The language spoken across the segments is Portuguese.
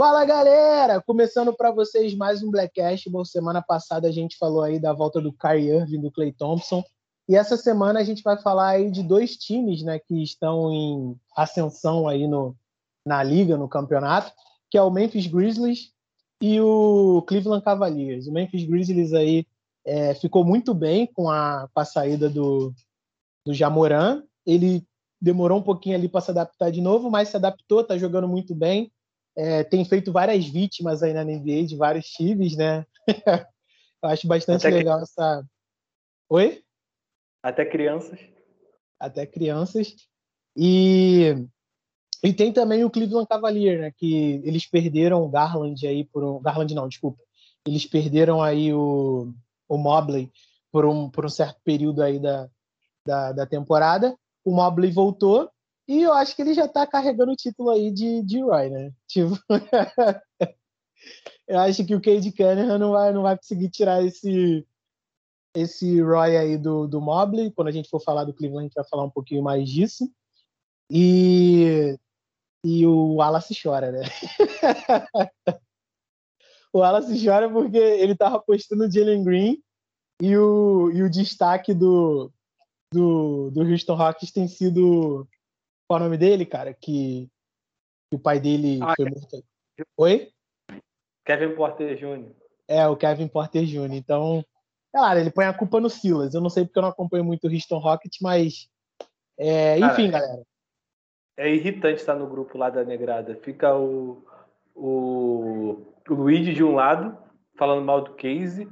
Fala galera, começando para vocês mais um Blackcast. Bom, semana passada a gente falou aí da volta do Kyrie Irving, do Clay Thompson, e essa semana a gente vai falar aí de dois times, né, que estão em ascensão aí no, na liga, no campeonato, que é o Memphis Grizzlies e o Cleveland Cavaliers. O Memphis Grizzlies aí é, ficou muito bem com a, com a saída do, do Jamoran. Ele demorou um pouquinho ali para se adaptar de novo, mas se adaptou, está jogando muito bem é, tem feito várias vítimas aí na NBA de vários times, né? Eu acho bastante Até legal que... essa. Oi? Até crianças. Até crianças. E, e tem também o Cleveland Cavaliers, né? Que eles perderam o Garland aí por um. Garland não, desculpa. Eles perderam aí o, o Mobley por um, por um certo período aí da, da, da temporada. O Mobley voltou e eu acho que ele já tá carregando o título aí de, de Roy, né? Tipo, eu acho que o Cade Cunningham não vai, não vai conseguir tirar esse, esse Roy aí do, do Mobley. Quando a gente for falar do Cleveland, a gente vai falar um pouquinho mais disso. E, e o Wallace chora, né? o Wallace chora porque ele tava apostando o Jalen Green e o, e o destaque do, do, do Houston Rockets tem sido qual é o nome dele, cara? Que, que o pai dele ah, foi morto. Oi? Kevin Porter Jr. É, o Kevin Porter Jr. Então, claro, ele põe a culpa no Silas. Eu não sei porque eu não acompanho muito o Houston Rocket, mas. É, enfim, Cara, galera. É irritante estar no grupo lá da Negrada. Fica o, o, o Luigi de um lado, falando mal do Casey,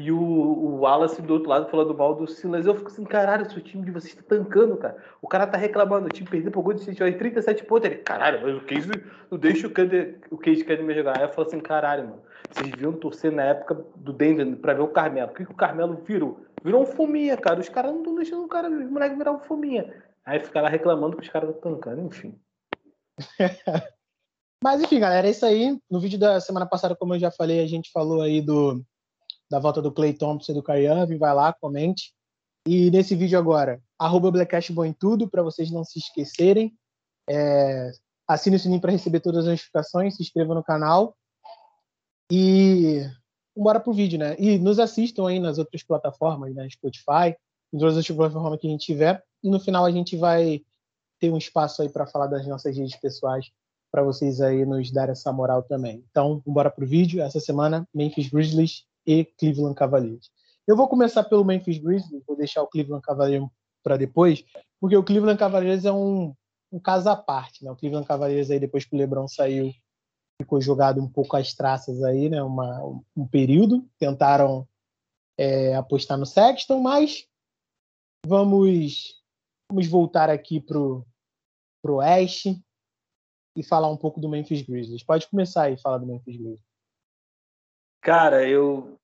e o, o Wallace do outro lado falando mal do Silas. Eu fico assim, caralho, o time de vocês tá tancando, cara. O cara tá reclamando, o time perdeu pro Golden State 37 pontos. Ele, caralho, mas o Case não deixa o, Cade, o Case me jogar. Aí eu falo assim, caralho, mano. Vocês deviam torcer na época do Denver pra ver o Carmelo. O que, que o Carmelo virou? Virou um fominha, cara. Os caras não estão deixando o cara, o moleque virar um fominha. Aí fica lá reclamando que os caras estão tancando, enfim. Mas enfim, galera, é isso aí. No vídeo da semana passada, como eu já falei, a gente falou aí do da volta do Clay Thompson e do Kyrie Irving, vai lá, comente. E nesse vídeo agora, arroba Blackcast Bom em tudo, para vocês não se esquecerem. É, assine o sininho para receber todas as notificações, se inscreva no canal. E bora pro vídeo, né? E nos assistam aí nas outras plataformas, na né? Spotify, em todas as plataformas que a gente tiver. E no final a gente vai ter um espaço aí para falar das nossas redes pessoais para vocês aí nos dar essa moral também. Então, bora pro vídeo. Essa semana, Memphis Grizzlies e Cleveland Cavaliers. Eu vou começar pelo Memphis Grizzlies, vou deixar o Cleveland Cavaliers para depois, porque o Cleveland Cavaliers é um, um caso à parte, né? O Cleveland Cavaliers aí depois que o LeBron saiu ficou jogado um pouco às traças aí, né? Uma, um período tentaram é, apostar no Sexton, mas vamos vamos voltar aqui pro pro oeste e falar um pouco do Memphis Grizzlies. Pode começar aí falar do Memphis Grizzlies. Cara, eu,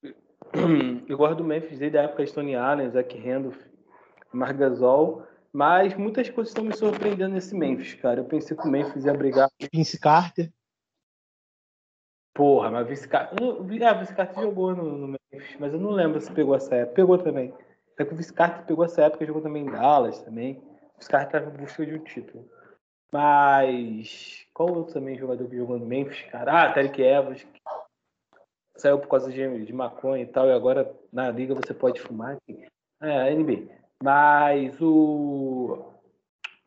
eu gosto do Memphis desde a época de Tony Allen, Zach Randolph, Marc Gasol, mas muitas coisas estão me surpreendendo nesse Memphis, cara. Eu pensei que o Memphis ia brigar. Vince Carter. Porra, mas Vince Carter. É, Vince Carter jogou no, no, Memphis, mas eu não lembro se pegou essa época. Pegou também. Até que o Vince Carter pegou essa época, jogou também em Dallas também. O Vince Carter estava em busca de um título. Mas. Qual outro também jogador que jogou no Memphis, cara? Ah, Tarek Evans, saiu por causa de, de maconha e tal, e agora na liga você pode fumar. É, NBA. Mas o.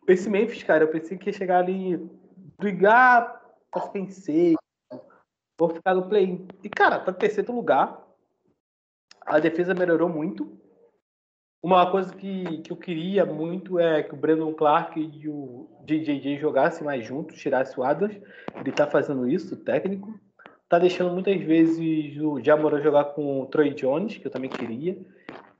Esse Memphis, cara, eu pensei que ia chegar ali, brigar pra em seis, vou ficar no play. E, cara, tá no terceiro lugar. A defesa melhorou muito. Uma coisa que, que eu queria muito é que o Brandon Clark e o JJJ jogassem mais juntos, tirassem o Adams. Ele tá fazendo isso, o técnico tá deixando muitas vezes o Jamoran jogar com o Troy Jones, que eu também queria.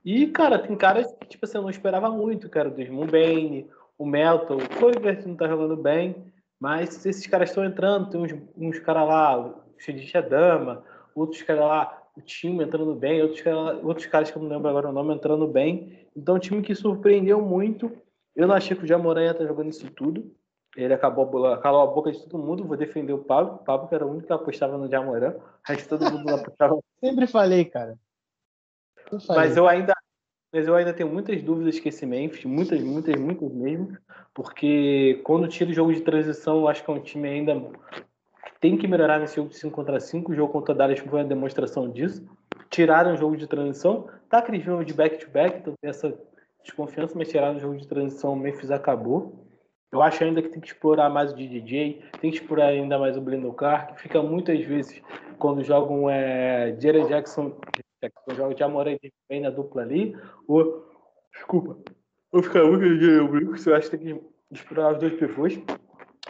E, cara, tem caras que, tipo assim, eu não esperava muito, cara, o Desmond Bain, o Melton, o Clover não tá jogando bem, mas esses caras estão entrando, tem uns, uns caras lá, o Shedish Dama, outros caras lá, o time entrando bem, outros, cara, outros caras que eu não lembro agora o nome entrando bem. Então, um time que surpreendeu muito. Eu não achei que o Jamoran ia estar jogando isso tudo. Ele acabou calou a boca de todo mundo. Vou defender o Pablo. O Pablo que era o único que apostava no Jamoran. O resto todo mundo apostava. Sempre falei, cara. Sempre falei. Mas eu ainda. Mas eu ainda tenho muitas dúvidas que esse Memphis, muitas, muitas, muitas mesmo, porque quando tira o jogo de transição, eu acho que é um time ainda tem que melhorar nesse jogo de 5 contra 5. O jogo contra o Dallas foi uma demonstração disso. Tiraram o jogo de transição. Tá vinham de back-to-back, então tem essa desconfiança, mas tiraram o jogo de transição, o Memphis acabou. Eu acho ainda que tem que explorar mais o DJ, tem que explorar ainda mais o Blendon Clark, fica muitas vezes quando jogam é, Jared Jackson, Jackson joga de Amore vem na dupla ali, ou, desculpa, ou fica muito eu acho que tem que explorar os dois pivôs.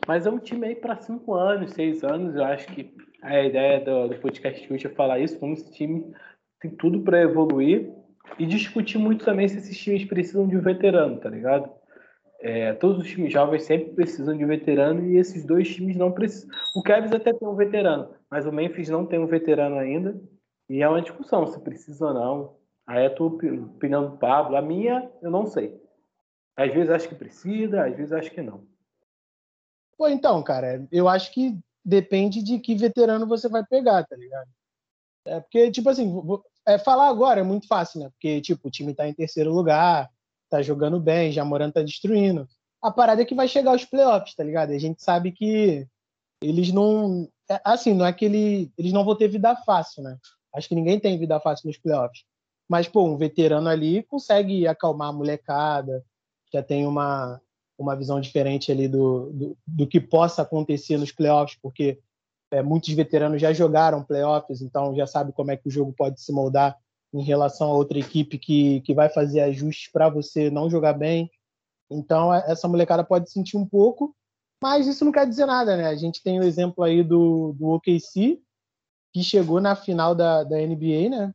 Mas é um time aí para cinco anos, seis anos, eu acho que a ideia do, do podcast de hoje é falar isso, como esse time tem tudo para evoluir e discutir muito também se esses times precisam de um veterano, tá ligado? É, todos os times jovens sempre precisam de um veterano e esses dois times não precisam. O Cavs até tem um veterano, mas o Memphis não tem um veterano ainda. E é uma discussão se precisa ou não. Aí é a tua opinião do Pablo. A minha, eu não sei. Às vezes acho que precisa, às vezes acho que não. Pô, então, cara, eu acho que depende de que veterano você vai pegar, tá ligado? É porque, tipo assim, é, falar agora é muito fácil, né? Porque, tipo, o time tá em terceiro lugar, tá jogando bem, Jamoran tá destruindo. A parada é que vai chegar aos playoffs, tá ligado? A gente sabe que eles não. É, assim, não é que ele, eles não vão ter vida fácil, né? Acho que ninguém tem vida fácil nos playoffs. Mas, pô, um veterano ali consegue acalmar a molecada, já tem uma, uma visão diferente ali do, do, do que possa acontecer nos playoffs, porque é, muitos veteranos já jogaram playoffs, então já sabe como é que o jogo pode se moldar em relação a outra equipe que, que vai fazer ajustes para você não jogar bem. Então, é, essa molecada pode sentir um pouco, mas isso não quer dizer nada, né? A gente tem o exemplo aí do, do OKC, que chegou na final da, da NBA, né?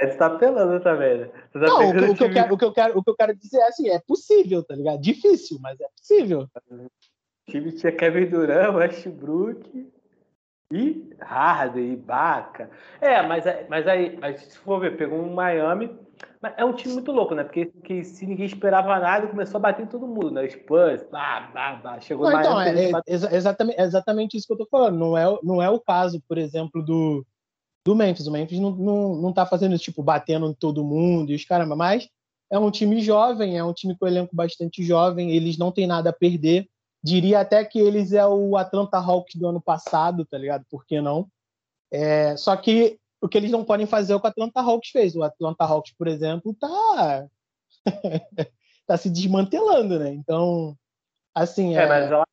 Você tá apelando também, né? Tá não, o, o, que eu quero, o, que eu quero, o que eu quero dizer é assim, é possível, tá ligado? Difícil, mas é possível. O time tinha Kevin Durant, Westbrook, e Harden, e Baca. É, mas, mas aí, mas se for ver, pegou um Miami. é um time muito louco, né? Porque que, se ninguém esperava nada, começou a bater em todo mundo, né? Spurs, blá, blá. Chegou não, no Miami. Então, é, é, exatamente, é exatamente isso que eu tô falando. Não é, não é o caso, por exemplo, do, do Memphis. O Memphis não, não, não tá fazendo isso, tipo, batendo em todo mundo e os caramba, mas é um time jovem, é um time com elenco bastante jovem, eles não têm nada a perder. Diria até que eles é o Atlanta Hawks do ano passado, tá ligado? Por que não? É, só que o que eles não podem fazer é o que o Atlanta Hawks fez. O Atlanta Hawks, por exemplo, tá tá se desmantelando, né? Então, assim, é, é... mas ela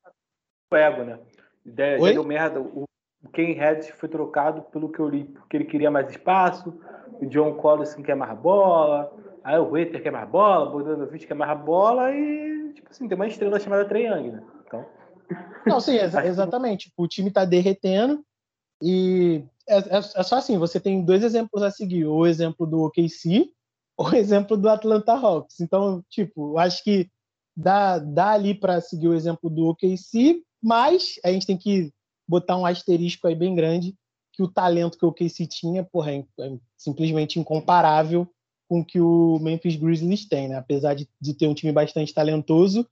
o ego, né? Deu, deu merda. O, Ken Reddish foi trocado pelo que eu li, porque ele queria mais espaço. O John Collison quer mais bola. Aí o Waiter quer mais bola, o Bogdanovic quer mais bola e, tipo assim, tem uma estrela chamada Trey Young, né? Não, sim, ex exatamente. O time está derretendo e é, é, é, só assim, você tem dois exemplos a seguir, o exemplo do OKC ou o exemplo do Atlanta Hawks. Então, tipo, eu acho que dá, dá ali para seguir o exemplo do OKC, mas a gente tem que botar um asterisco aí bem grande que o talento que o OKC tinha, porra, é, é simplesmente incomparável com o que o Memphis Grizzlies tem, né? Apesar de, de ter um time bastante talentoso,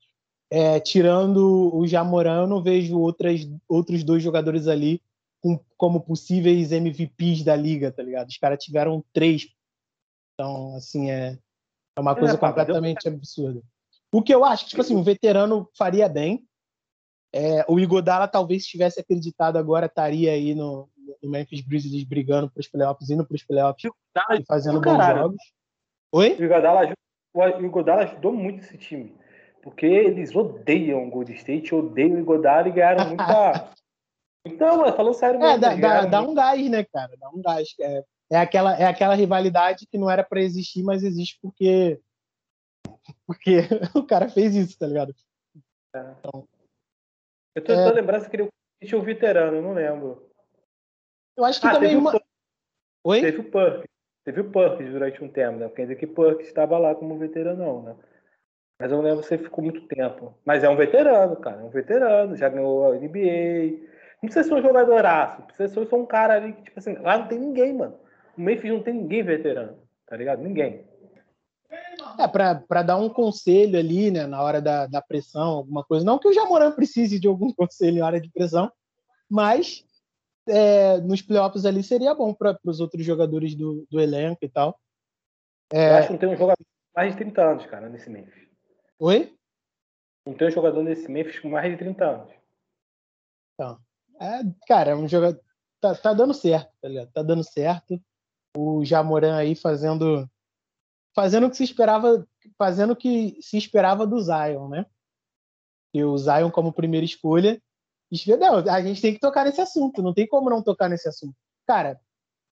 é, tirando o Jamoran, eu não vejo outras, outros dois jogadores ali com, como possíveis MVPs da liga, tá ligado? Os caras tiveram três. Então, assim, é, é uma coisa é, completamente absurda. O que eu acho, tipo assim, um veterano faria bem. É, o Igodala talvez tivesse acreditado agora, estaria aí no, no Memphis Grizzlies brigando para os playoffs, indo para os playoffs e fazendo bons jogos. Oi? O Igodala, o Igodala ajudou muito esse time porque eles odeiam o Gold State, odeiam o Godard e ganharam muita. então, falou sério É, dá, dá, dá, um gás, né, cara? Dá um gás. É, é, aquela, é aquela rivalidade que não era para existir, mas existe porque. Porque o cara fez isso, tá ligado? É. Então, eu tô tentando é... lembrar se queria o veterano, não lembro. Eu acho que ah, também uma. Oi? Teve o Perkins. Teve o Perkins durante um tempo, né? Quer dizer que Perkins estava lá como veterano, né? Mas eu não lembro se ficou muito tempo. Mas é um veterano, cara. É um veterano. Já ganhou a NBA. Não precisa ser um jogadoraço. Precisa ser um cara ali que, tipo assim, lá não tem ninguém, mano. No Memphis não tem ninguém veterano. Tá ligado? Ninguém. É, para dar um conselho ali, né, na hora da, da pressão, alguma coisa. Não que o Jamoran precise de algum conselho na hora de pressão, mas é, nos playoffs ali seria bom para os outros jogadores do, do elenco e tal. É... Eu acho que não tem um jogador mais de 30 anos, cara, nesse Memphis. Oi? Não tem um jogador nesse Memphis com mais de 30 anos. Tá. É, cara, é um jogador. Tá, tá dando certo, tá ligado? Tá dando certo. O Jamoran aí fazendo. Fazendo o que se esperava. Fazendo o que se esperava do Zion, né? E o Zion como primeira escolha. Não, a gente tem que tocar nesse assunto, não tem como não tocar nesse assunto. Cara,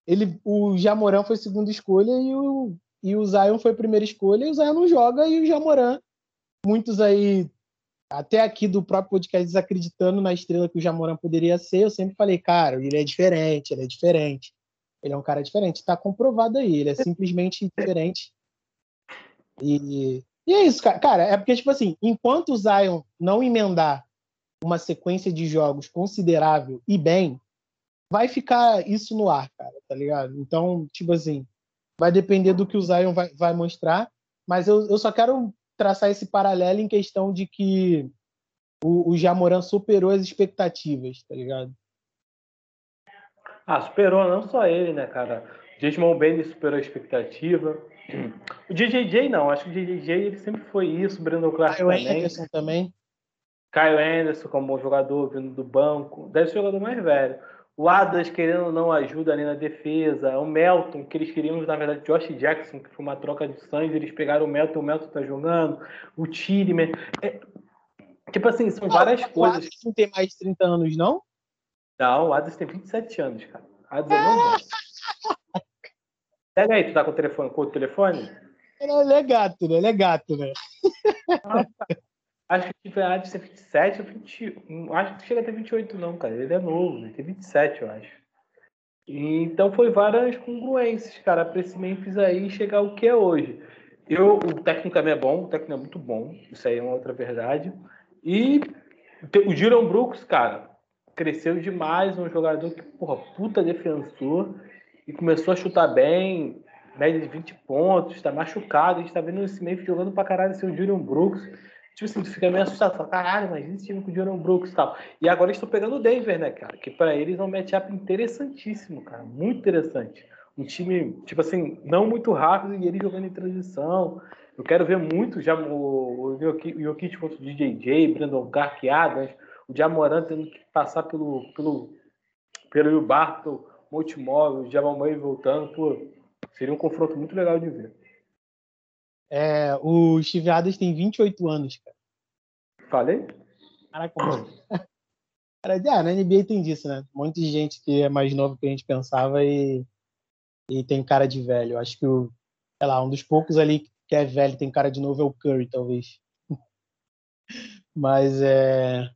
ele, o Jamoran foi segunda escolha e o, e o Zion foi primeira escolha, e o Zion não joga, e o Jamoran, muitos aí até aqui do próprio podcast desacreditando na estrela que o Jamoran poderia ser, eu sempre falei, cara, ele é diferente, ele é diferente. Ele é um cara diferente. Está comprovado aí, ele é simplesmente diferente. E, e é isso, cara. Cara, é porque, tipo assim, enquanto o Zion não emendar uma sequência de jogos considerável e bem, vai ficar isso no ar, cara, tá ligado? Então, tipo assim, vai depender do que o Zion vai, vai mostrar, mas eu, eu só quero traçar esse paralelo em questão de que o, o Jamoran superou as expectativas, tá ligado? Ah, superou não só ele, né, cara? O Desmond Bain superou a expectativa. O DJJ não, acho que o DJJ ele sempre foi isso, o Brandon Clark Kyle também. Anderson também. Kyle Anderson como jogador, vindo do banco. Deve ser o jogador mais velho. O Adas, querendo ou não, ajuda ali na defesa. O Melton, que eles queriam, na verdade, Josh Jackson, que foi uma troca de sangue, eles pegaram o Melton, o Melton tá jogando. O Tiriman. É... Tipo assim, são várias o coisas. O não tem mais de 30 anos, não? Não, o Adas tem 27 anos, cara. Adas é não. Pega aí, tu tá com o telefone? Com o telefone? Ele é gato, né? Ele é gato, né? Ah, tá. Acho que tipo, é de ser 27 ou 20. Acho que chega a ter 28, não, cara. Ele é novo, ele tem 27, eu acho. Então foi várias congruências, cara, para esse Memphis aí chegar ao que é hoje. Eu, o técnico também é bom, o técnico é muito bom, isso aí é uma outra verdade. E o Dylan Brooks, cara, cresceu demais, um jogador que, porra, puta defensor, e começou a chutar bem, média de 20 pontos, tá machucado, a gente tá vendo esse Memphis jogando pra caralho, assim, o Dylan Brooks Tipo assim, tu fica meio assustado, fala, caralho, mas esse time com o Jordan Brooks e tal. E agora eles estão pegando o Denver, né, cara? Que para eles é um matchup interessantíssimo, cara. Muito interessante. Um time, tipo assim, não muito rápido e ele jogando em transição. Eu quero ver muito já o, o Jokic contra o DJJ, Brandon Clark Adams, o Jamoran tendo que passar pelo, pelo, pelo Barton, Multimóvel, o Jamal Murray voltando. Pô, seria um confronto muito legal de ver. É, o Steve Adams tem 28 anos, cara. Falei? Caraca, cara, ah, na NBA tem disso, né? Um monte de gente que é mais novo que a gente pensava e, e tem cara de velho. Acho que o, sei lá, um dos poucos ali que é velho tem cara de novo é o Curry, talvez. Mas é.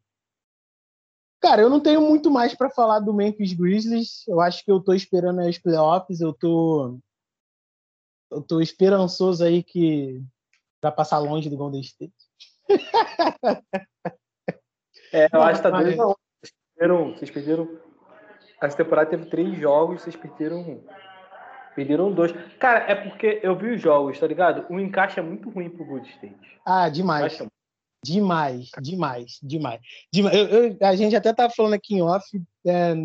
Cara, eu não tenho muito mais para falar do Memphis Grizzlies. Eu acho que eu tô esperando as playoffs. Eu tô eu tô esperançoso aí que vai passar longe do Golden State. é, eu acho que tá dois Vocês perderam, vocês perderam. Essa temporada teve três jogos, vocês perderam Perderam dois. Cara, é porque eu vi os jogos, tá ligado? O encaixe é muito ruim pro Golden State. Ah, demais. Demais, demais, demais. demais. Eu, eu, a gente até tava falando aqui em off. É,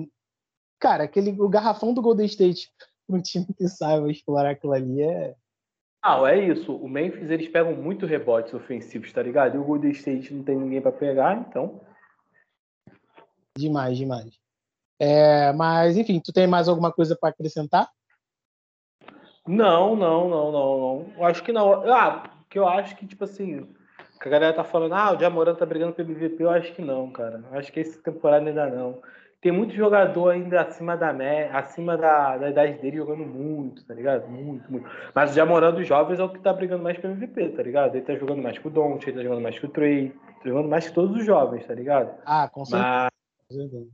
cara, aquele, o garrafão do Golden State um time que saiba explorar aquilo ali é. Ah, é isso. O Memphis eles pegam muito rebotes ofensivos, tá ligado? E o Golden State não tem ninguém para pegar, então. Demais, demais. É, mas, enfim, tu tem mais alguma coisa para acrescentar? Não, não, não, não, não. Acho que não. Ah, que eu acho que, tipo assim, que a galera tá falando, ah, o Jamoran tá brigando pelo MVP, eu acho que não, cara. Acho que essa temporada ainda não tem muito jogador ainda acima da acima da, da idade dele jogando muito, tá ligado? Muito, muito. Mas o Jamoran dos jovens é o que tá brigando mais pelo MVP, tá ligado? Ele tá jogando mais com o Don't, ele tá jogando mais com o Trey, tá jogando mais que todos os jovens, tá ligado? Ah, com certeza. Mas,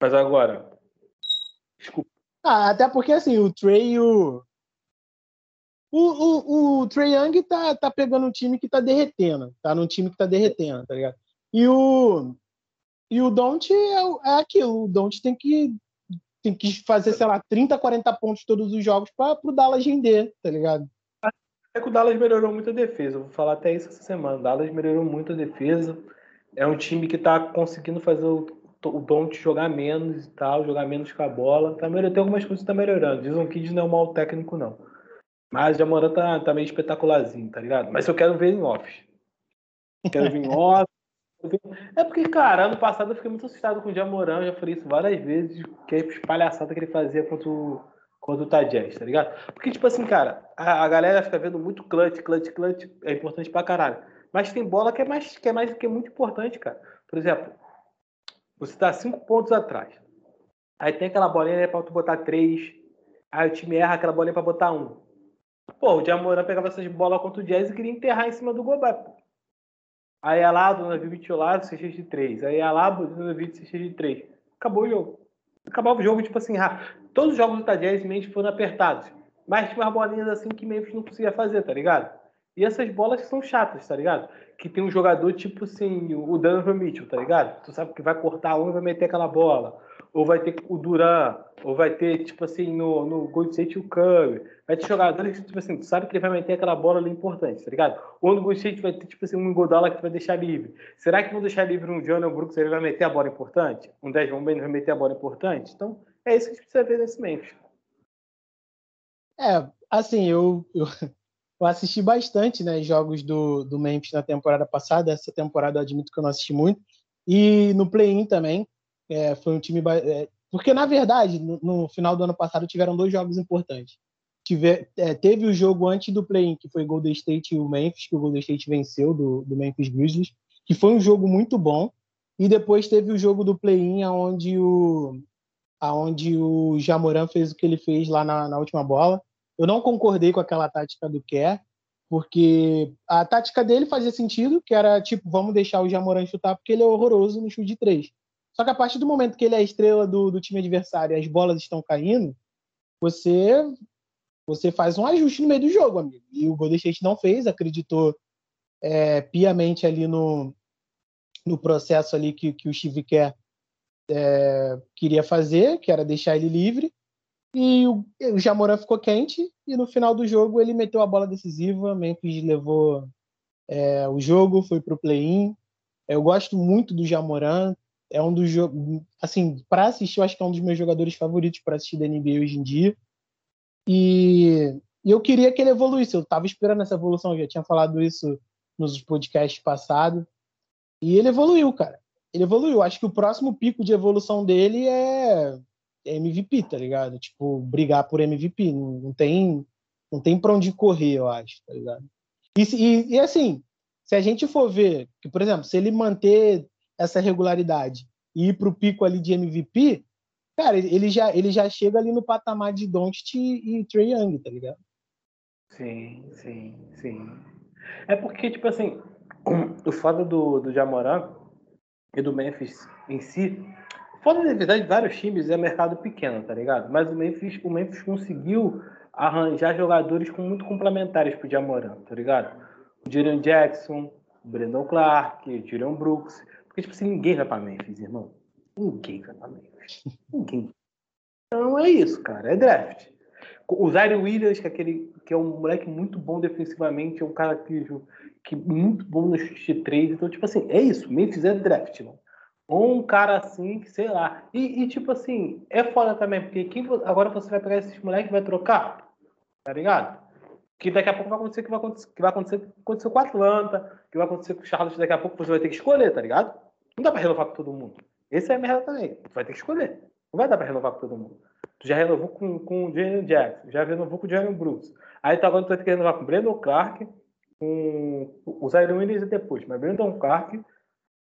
mas agora. Desculpa. Ah, até porque assim, o Trey e o. O, o, o Trey Young tá, tá pegando um time que tá derretendo. Tá num time que tá derretendo, tá ligado? E o, e o Don't é, é aquilo, o Don't tem que tem que fazer, sei lá, 30, 40 pontos todos os jogos para o Dallas render, tá ligado? É que o Dallas melhorou muito a defesa. Eu vou falar até isso essa semana. O Dallas melhorou muito a defesa. É um time que está conseguindo fazer o, o Don't jogar menos e tal, jogar menos com a bola. Tá melhorando, tem algumas coisas que tá melhorando. Dizem que não é um mau técnico, não. Mas o Jamoran tá, tá meio espetacularzinho, tá ligado? Mas eu quero ver em off. Quero ver em off, É porque, cara, ano passado eu fiquei muito assustado com o Jamoran, já falei isso várias vezes, que é palhaçada que ele fazia contra o, contra o Tadjez, tá ligado? Porque, tipo assim, cara, a, a, galera fica vendo muito clutch, clutch, clutch, é importante pra caralho. Mas tem bola que é mais, que é mais, que é muito importante, cara. Por exemplo, você tá cinco pontos atrás. Aí tem aquela bolinha né, pra tu botar três. Aí o time erra aquela bolinha pra botar um. Pô, o Jamoran pegava essas bolas contra o Jazz e queria enterrar em cima do Gobert, pô. Aí lá, Dona Vivi lá, CX de 3. Aí ia lá, Dona Vivi, CX de 3. Acabou o jogo. Acabava o jogo, tipo assim, todos os jogos do Tajés Memphis foram apertados. Mas tinha umas bolinhas assim que Memphis não conseguia fazer, tá ligado? E essas bolas são chatas, tá ligado? Que tem um jogador tipo assim, o Donovan Mitchell, tá ligado? Tu sabe que vai cortar um e vai meter aquela bola ou vai ter o Duran, ou vai ter, tipo assim, no, no Golden State o Curry. Vai ter jogadores que, tipo assim, tu sabe que ele vai meter aquela bola ali importante, tá ligado? Ou no Golden State vai ter, tipo assim, um Godala que vai deixar livre. Será que vão deixar livre um Jonathan Brooks ele vai meter a bola importante? Um Desmond Bain vai meter a bola importante? Então, é isso que a gente precisa ver nesse Memphis. É, assim, eu, eu, eu, assisti bastante, né, jogos do, do Memphis na temporada passada. Essa temporada eu admito que eu não assisti muito. E no play-in também. É, foi um time. É, porque, na verdade, no, no, final do ano passado tiveram dois jogos importantes. Tiver, é, teve o jogo antes do play-in, que foi Golden State e o Memphis, que o Golden State venceu do, do Memphis Grizzlies, que foi um jogo muito bom. E depois teve o jogo do play-in, onde o, aonde o Jamoran fez o que ele fez lá na, na última bola. Eu não concordei com aquela tática do Kerr, porque a tática dele fazia sentido, que era tipo, vamos deixar o Jamoran chutar porque ele é horroroso no chute de três. Só que a partir do momento que ele é a estrela do, do time adversário e as bolas estão caindo, você você faz um ajuste no meio do jogo, amigo. E o Golden State não fez, acreditou é, piamente ali no, no processo ali que, que o Steve Kerr é, queria fazer, que era deixar ele livre. E o, o Jamoran ficou quente e no final do jogo ele meteu a bola decisiva. Memphis levou é, o jogo, foi para o play-in. Eu gosto muito do Jamoran, é um dos assim para assistir eu acho que é um dos meus jogadores favoritos para assistir da NBA hoje em dia. E, e eu queria que ele evoluísse. Eu estava esperando essa evolução eu já tinha falado isso nos podcasts passados. E ele evoluiu cara. Ele evoluiu. Acho que o próximo pico de evolução dele é, MVP tá ligado? Tipo brigar por MVP não, não tem não tem para onde correr eu acho tá ligado? E, e, e assim se a gente for ver que por exemplo se ele manter essa regularidade e ir para o pico ali de MVP, cara, ele já, ele já chega ali no patamar de Doncic e, e Trey Young, tá ligado? Sim, sim, sim. É porque, tipo assim, o foda do, do Jamoran e do Memphis em si, foda, na verdade, vários times é mercado pequeno, tá ligado? Mas o Memphis, o Memphis conseguiu arranjar jogadores com muito complementares pro Jamoran, tá ligado? O Jaren Jackson, o Brandon Clark, o Julian Brooks. Porque, tipo assim, ninguém vai pra Memphis, irmão. Ninguém vai pra Memphis. Ninguém. Então é isso, cara. É draft. O Zaire Williams, que é, aquele, que é um moleque muito bom defensivamente, é um cara que, que muito bom no chute de três. Então, tipo assim, é isso. Memphis é draft, mano. Ou um cara assim, que sei lá. E, e, tipo assim, é foda também, porque quem, agora você vai pegar esses moleques e vai trocar, tá ligado? que daqui a pouco vai acontecer que vai acontecer, que vai acontecer, que aconteceu com a Atlanta, que vai acontecer com o Charlotte daqui a pouco, você vai ter que escolher, tá ligado? Não dá pra renovar com todo mundo. Esse é a merda também. Tu vai ter que escolher. Não vai dar pra renovar com todo mundo. Tu já renovou com, com o Jalen Jackson, já renovou com o Jalen Brooks. Aí tu agora tu vai ter que renovar com o Brandon Clark, com o Zaire Williams depois, mas Brandon Clark,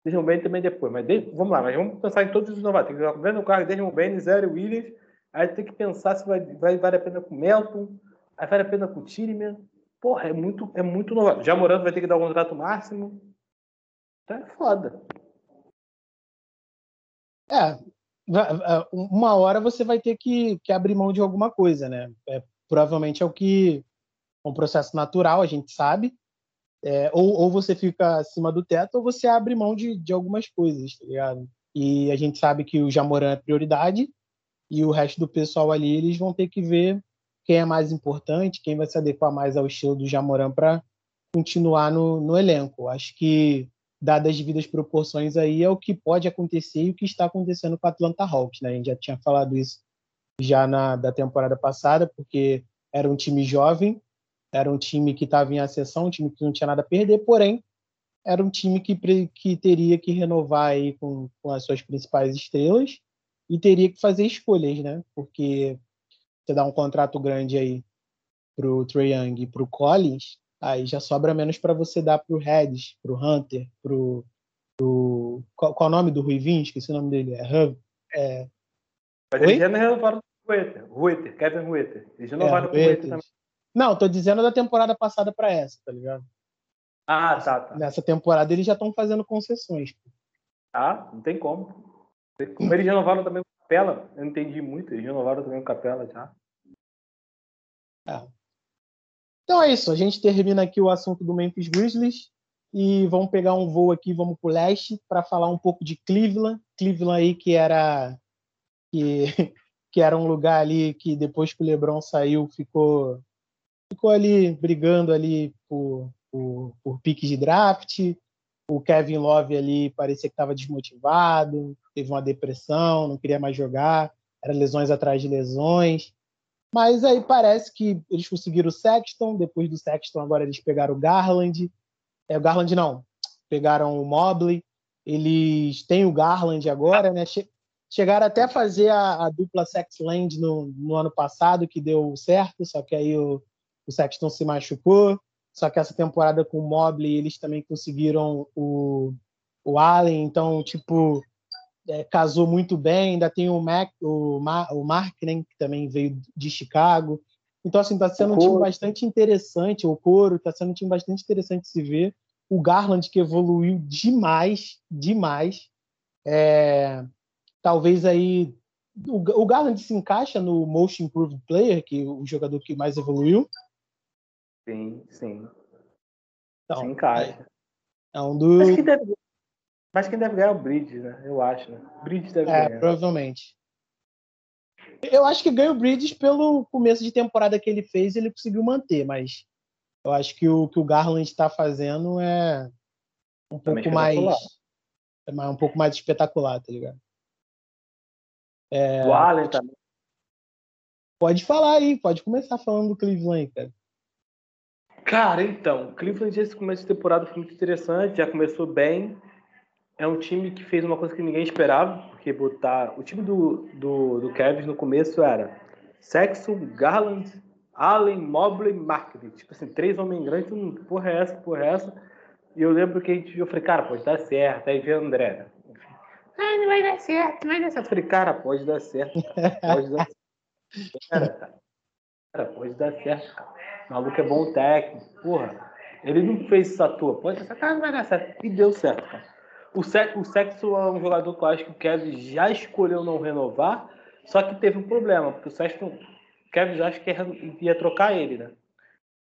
Desmond Bain também depois. Mas vamos lá, mas vamos pensar em todos os novatos. Tem que renovar com Brandon Clark, Desmond Bain, Zaire Williams. Aí tem que pensar se vai, vai, vale a pena com o Melton, Aí vale a pena com o Tiriman. Porra, é muito, é muito novato. Já Morando vai ter que dar um contrato máximo. Então é foda. É, uma hora você vai ter que, que abrir mão de alguma coisa, né? É, provavelmente é o que é um processo natural, a gente sabe. É, ou, ou você fica acima do teto, ou você abre mão de, de algumas coisas, tá ligado? E a gente sabe que o Jamoran é prioridade, e o resto do pessoal ali, eles vão ter que ver quem é mais importante, quem vai se adequar mais ao estilo do Jamoran para continuar no, no elenco. Acho que, dadas as devidas proporções aí, é o que pode acontecer e o que está acontecendo com a Atlanta Hawks. Né? A gente já tinha falado isso já na da temporada passada, porque era um time jovem, era um time que estava em ascensão, um time que não tinha nada a perder, porém, era um time que, que teria que renovar aí com, com as suas principais estrelas e teria que fazer escolhas, né? Porque você dá um contrato grande aí pro Trae Young e pro Collins, aí já sobra menos para você dar pro Reds, pro Hunter, pro, pro qual, qual, o nome do Ruivinho? Esqueci o nome dele, é Hub. É... Mas eles já renovaram o Rueter, Rueter, Kevin Rueter. Eles renovaram é, o Rueter também. Não, tô dizendo da temporada passada para essa, tá ligado? Ah, tá, tá. Nessa temporada eles já estão fazendo concessões. Ah, não tem como. Como eles renovaram também o Capela, eu não entendi muito, eles renovaram também o Capela já. É. Então é isso, a gente termina aqui o assunto do Memphis Grizzlies e vamos pegar um voo aqui, vamos pro leste para falar um pouco de Cleveland. Cleveland aí que era que, que era um lugar ali que depois que o LeBron saiu ficou ficou ali brigando ali por por, por piques de draft. O Kevin Love ali parecia que estava desmotivado, teve uma depressão, não queria mais jogar, era lesões atrás de lesões. Mas aí parece que eles conseguiram o Sexton, depois do Sexton agora eles pegaram o Garland. É, o Garland não, pegaram o Mobley. Eles têm o Garland agora, né? Chegaram até a fazer a, a dupla Sexland no, no ano passado, que deu certo, só que aí o, o Sexton se machucou. Só que essa temporada com o Mobley, eles também conseguiram o, o Allen, então, tipo, é, casou muito bem. Ainda tem o, Mac, o, Ma, o Mark, né, que também veio de Chicago. Então, assim, está sendo um time bastante interessante. O Coro está sendo um time bastante interessante de se ver. O Garland, que evoluiu demais, demais. É, talvez aí. O, Garland se encaixa no Most Improved Player, que é o jogador que mais evoluiu. Sim, sim. Então, Se encaixa. É, é um dos. Mas quem, deve, mas quem deve ganhar é o Bridges, né? Eu acho, né? Bridges deve é, ganhar. provavelmente. Eu acho que ganha o Bridges pelo começo de temporada que ele fez, ele conseguiu manter, mas eu acho que o que o Garland está fazendo é um Também pouco mais é um pouco mais espetacular, tá ligado? É, o Allen também. Pode falar aí, pode começar falando do Cleveland, cara. Cara, então, Cleveland esse começo de temporada foi muito interessante, já começou bem. É um time que fez uma coisa que ninguém esperava, porque botar. O time do, do, do Cavs no começo era Sexton, Garland, Allen, Mobley, Marketing. Tipo assim, três homens grandes, um, porra é essa, porra é essa. E eu lembro que a gente, eu falei, cara, pode dar certo. Aí veio o André. Né? Ah, não vai dar certo, não vai dar certo. Eu falei, cara, pode dar certo. Pode dar certo. Cara, cara, pode dar certo, cara. O maluco é bom técnico. Porra, ele não fez isso à toa. Pode ser, cara, não vai dar certo. E deu certo, cara. O, Se o é um jogador que eu acho que o Kevin já escolheu não renovar, só que teve um problema, porque o Sexton, o Kevin já acho que ia trocar ele, né?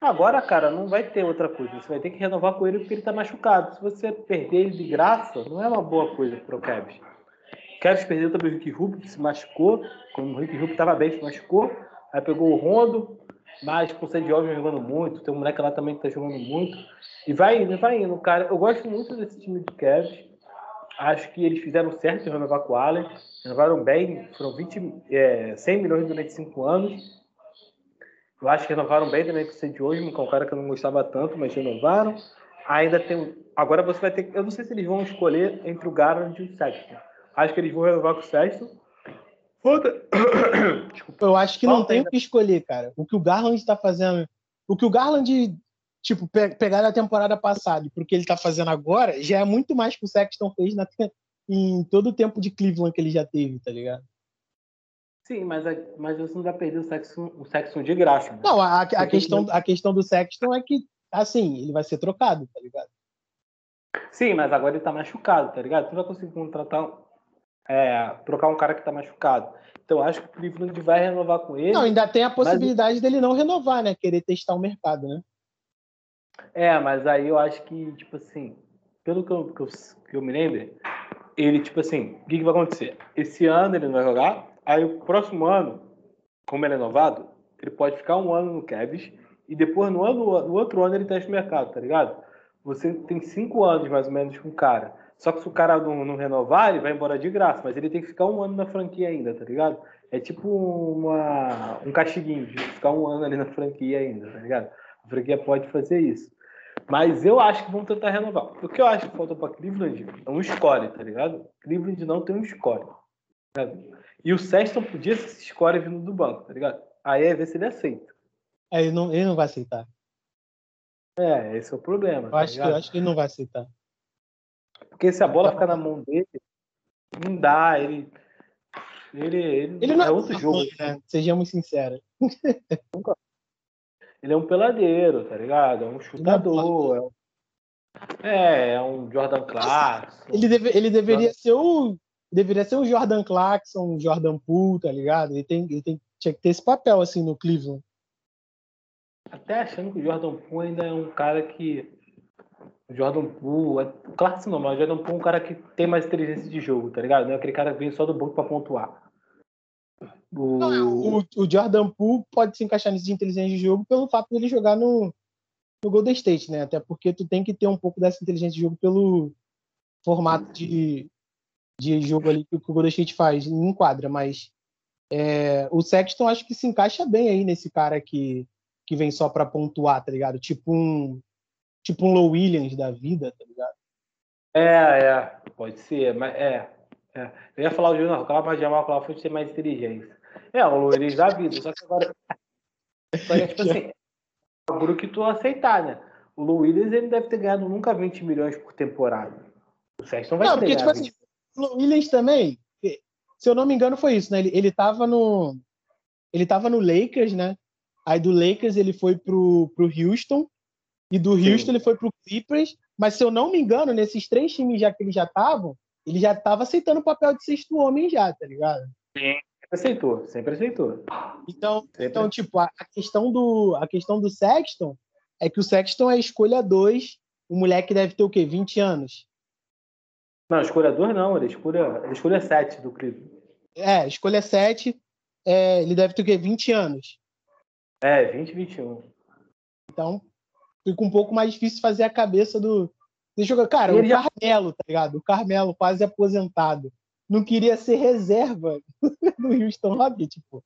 Agora, cara, não vai ter outra coisa. Você vai ter que renovar com ele porque ele tá machucado. Se você perder ele de graça, não é uma boa coisa pro Kevin. O Kevin perdeu também o Rick Rubio, que se machucou. Quando o Rick Rubio tava bem, se machucou. Aí pegou o Rondo, mas com o Sandy Alves jogando muito, tem um moleque lá também que tá jogando muito. E vai indo, vai indo, cara. Eu gosto muito desse time de Cavs. Acho que eles fizeram certo em renovar com o Allen. Renovaram bem, foram 20, é, 100 milhões durante 5 anos. Eu acho que renovaram bem também com o Sandy que é um cara que eu não gostava tanto, mas renovaram. Ainda tem. Agora você vai ter. Eu não sei se eles vão escolher entre o Garland e o Sexton. Acho que eles vão renovar com o Sexton Foda. Eu acho que não tem o que escolher, cara. O que o Garland está fazendo. O que o Garland, tipo, pe pegar na temporada passada e pro que ele está fazendo agora, já é muito mais que o Sexton fez na, em todo o tempo de Cleveland que ele já teve, tá ligado? Sim, mas, mas você não vai perder o Sexton, o Sexton de graça. Né? Não, a, a questão, a questão do Sexton é que, assim, ele vai ser trocado, tá ligado? Sim, mas agora ele tá machucado, tá ligado? Tu não vai conseguir contratar é, trocar um cara que está machucado. Então acho que o Cleveland vai renovar com ele. Não, ainda tem a possibilidade mas... dele não renovar, né? Querer testar o mercado, né? É, mas aí eu acho que, tipo assim, pelo que eu, que eu, que eu me lembro, ele, tipo assim, o que, que vai acontecer? Esse ano ele não vai jogar, aí o próximo ano, como ele é renovado, ele pode ficar um ano no Cavs e depois no, ano, no outro ano ele testa o mercado, tá ligado? Você tem cinco anos mais ou menos com o cara. Só que se o cara não, não, renovar, ele vai embora de graça, mas ele tem que ficar um ano na franquia ainda, tá ligado? É tipo uma, um castiguinho de ficar um ano ali na franquia ainda, tá ligado? Franquia pode fazer isso. Mas eu acho que vão tentar renovar. O que eu acho que falta para Cleveland é um score, tá ligado? Cleveland não tem um score. Tá e o Sexton podia ser esse score vindo do banco, tá ligado? Aí é ver se ele aceita. É, ele, não, ele não vai aceitar. É, esse é o problema. Eu, tá acho, que, eu acho que ele não vai aceitar. Porque se a bola ficar na mão dele, não dá. Ele. Ele, ele, ele não é, é outro jogo. Né? Sejamos sinceros. Ele é um peladeiro, tá ligado? É um chutador. É um, é, é um Jordan Clarkson. Ele, deve, ele deveria ser o. Deveria ser um Jordan Clarkson, um Jordan Poole, tá ligado? Ele, tem, ele tem, tinha que ter esse papel assim no Cleveland. Até achando que o Jordan Poole ainda é um cara que. O Jordan Poole. É, o Clarkson não, mas o Jordan Poole é um cara que tem mais inteligência de jogo, tá ligado? Não é aquele cara que vem só do banco pra pontuar. O... Não, o, o Jordan Poole pode se encaixar nisso de inteligência de jogo pelo fato de ele jogar no, no Golden State, né? Até porque tu tem que ter um pouco dessa inteligência de jogo pelo formato de, de jogo ali que o Golden State faz em quadra, mas é, o Sexton acho que se encaixa bem aí nesse cara que, que vem só para pontuar, tá ligado? Tipo um tipo um Low Williams da vida, tá ligado? É, é, pode ser, mas é, é. Eu ia falar o Júnior Cláudio, mas Jamal Crawford tem mais inteligência. É, o Luiz da vida, só que agora. Só que, tipo assim, é que tu aceitar, né? O Lou Williams ele deve ter ganhado nunca 20 milhões por temporada. O Sexton vai não, porque, tipo assim, o Lou Williams também, se eu não me engano, foi isso, né? Ele, ele tava no. Ele tava no Lakers, né? Aí do Lakers ele foi pro, pro Houston. E do Houston Sim. ele foi pro Clippers. Mas se eu não me engano, nesses três times já que eles já estavam, ele já tava aceitando o papel de sexto homem já, tá ligado? Sim aceitou, sempre aceitou. Então, sempre. então tipo, a, a, questão do a questão do Sexton é que o Sexton é escolha 2, o moleque deve ter o quê? 20 anos. Não, escolha 2 não, ele escolha, ele escolha 7 do Cleveland. É, escolha 7, é, ele deve ter o quê? 20 anos. É, 20, 21. Então, fica um pouco mais difícil fazer a cabeça do. Deixa eu... Cara, o já... Carmelo, tá ligado? O Carmelo quase aposentado não queria ser reserva do Houston Rockets, tipo.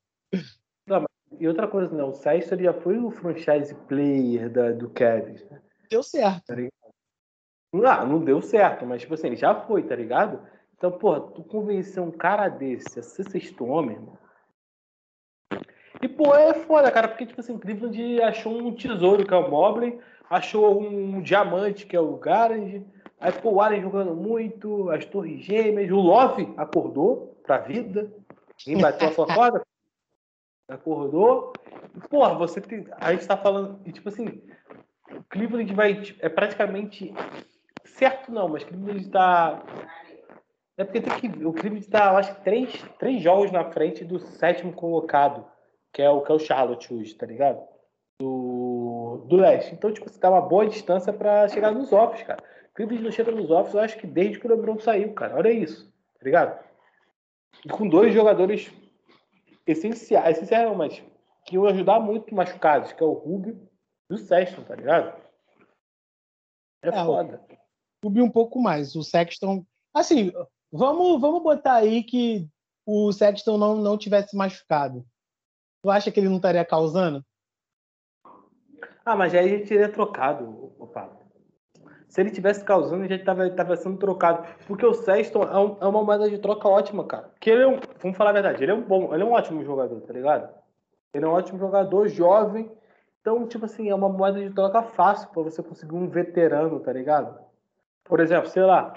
Não, e outra coisa, não, o Sexton já foi o franchise player da, do Cavs. Né? Deu certo. Tá não, ah, não deu certo, mas tipo assim, ele já foi, tá ligado? Então, porra, tu convencer um cara desse a ser sexto homem, irmão. E, pô, é foda, cara, porque, tipo assim, Cleveland achou um tesouro, que é o Mobley, achou um diamante, que é o Garage, Aí ficou o Allen jogando muito, as torres gêmeas, o Love acordou pra vida. Quem bateu a sua corda? Acordou. Porra, você tem. A gente tá falando. E, tipo assim, o Cleveland vai. É praticamente. Certo não, mas Cleveland tá. É porque tem que. O Cleveland tá, eu acho que três, três jogos na frente do sétimo colocado, que é o que é o Charlotte hoje, tá ligado? Do, do leste. Então, tipo, você tá uma boa distância para chegar nos offs, cara. Cleveland não chega nos offs, eu acho que desde que o LeBron saiu, cara. Olha isso, tá ligado? E com dois jogadores essenciais, essenciais não, mas que iam ajudar muito machucados, que é o Rubio e o Sexton, tá ligado? É, é foda. O Rubio um pouco mais. O Sexton. Assim, vamos, vamos botar aí que o Sexton não, não tivesse machucado. Tu acha que ele não estaria causando? Ah, mas aí a gente teria trocado, opa. Se ele tivesse causando, ele já estava sendo trocado. Porque o Sexton é, um, é, uma moeda de troca ótima, cara. Que ele é um, vamos falar a verdade, ele é um bom, ele é um ótimo jogador, tá ligado? Ele é um ótimo jogador, jovem. Então, tipo assim, é uma moeda de troca fácil para você conseguir um veterano, tá ligado? Por exemplo, sei lá,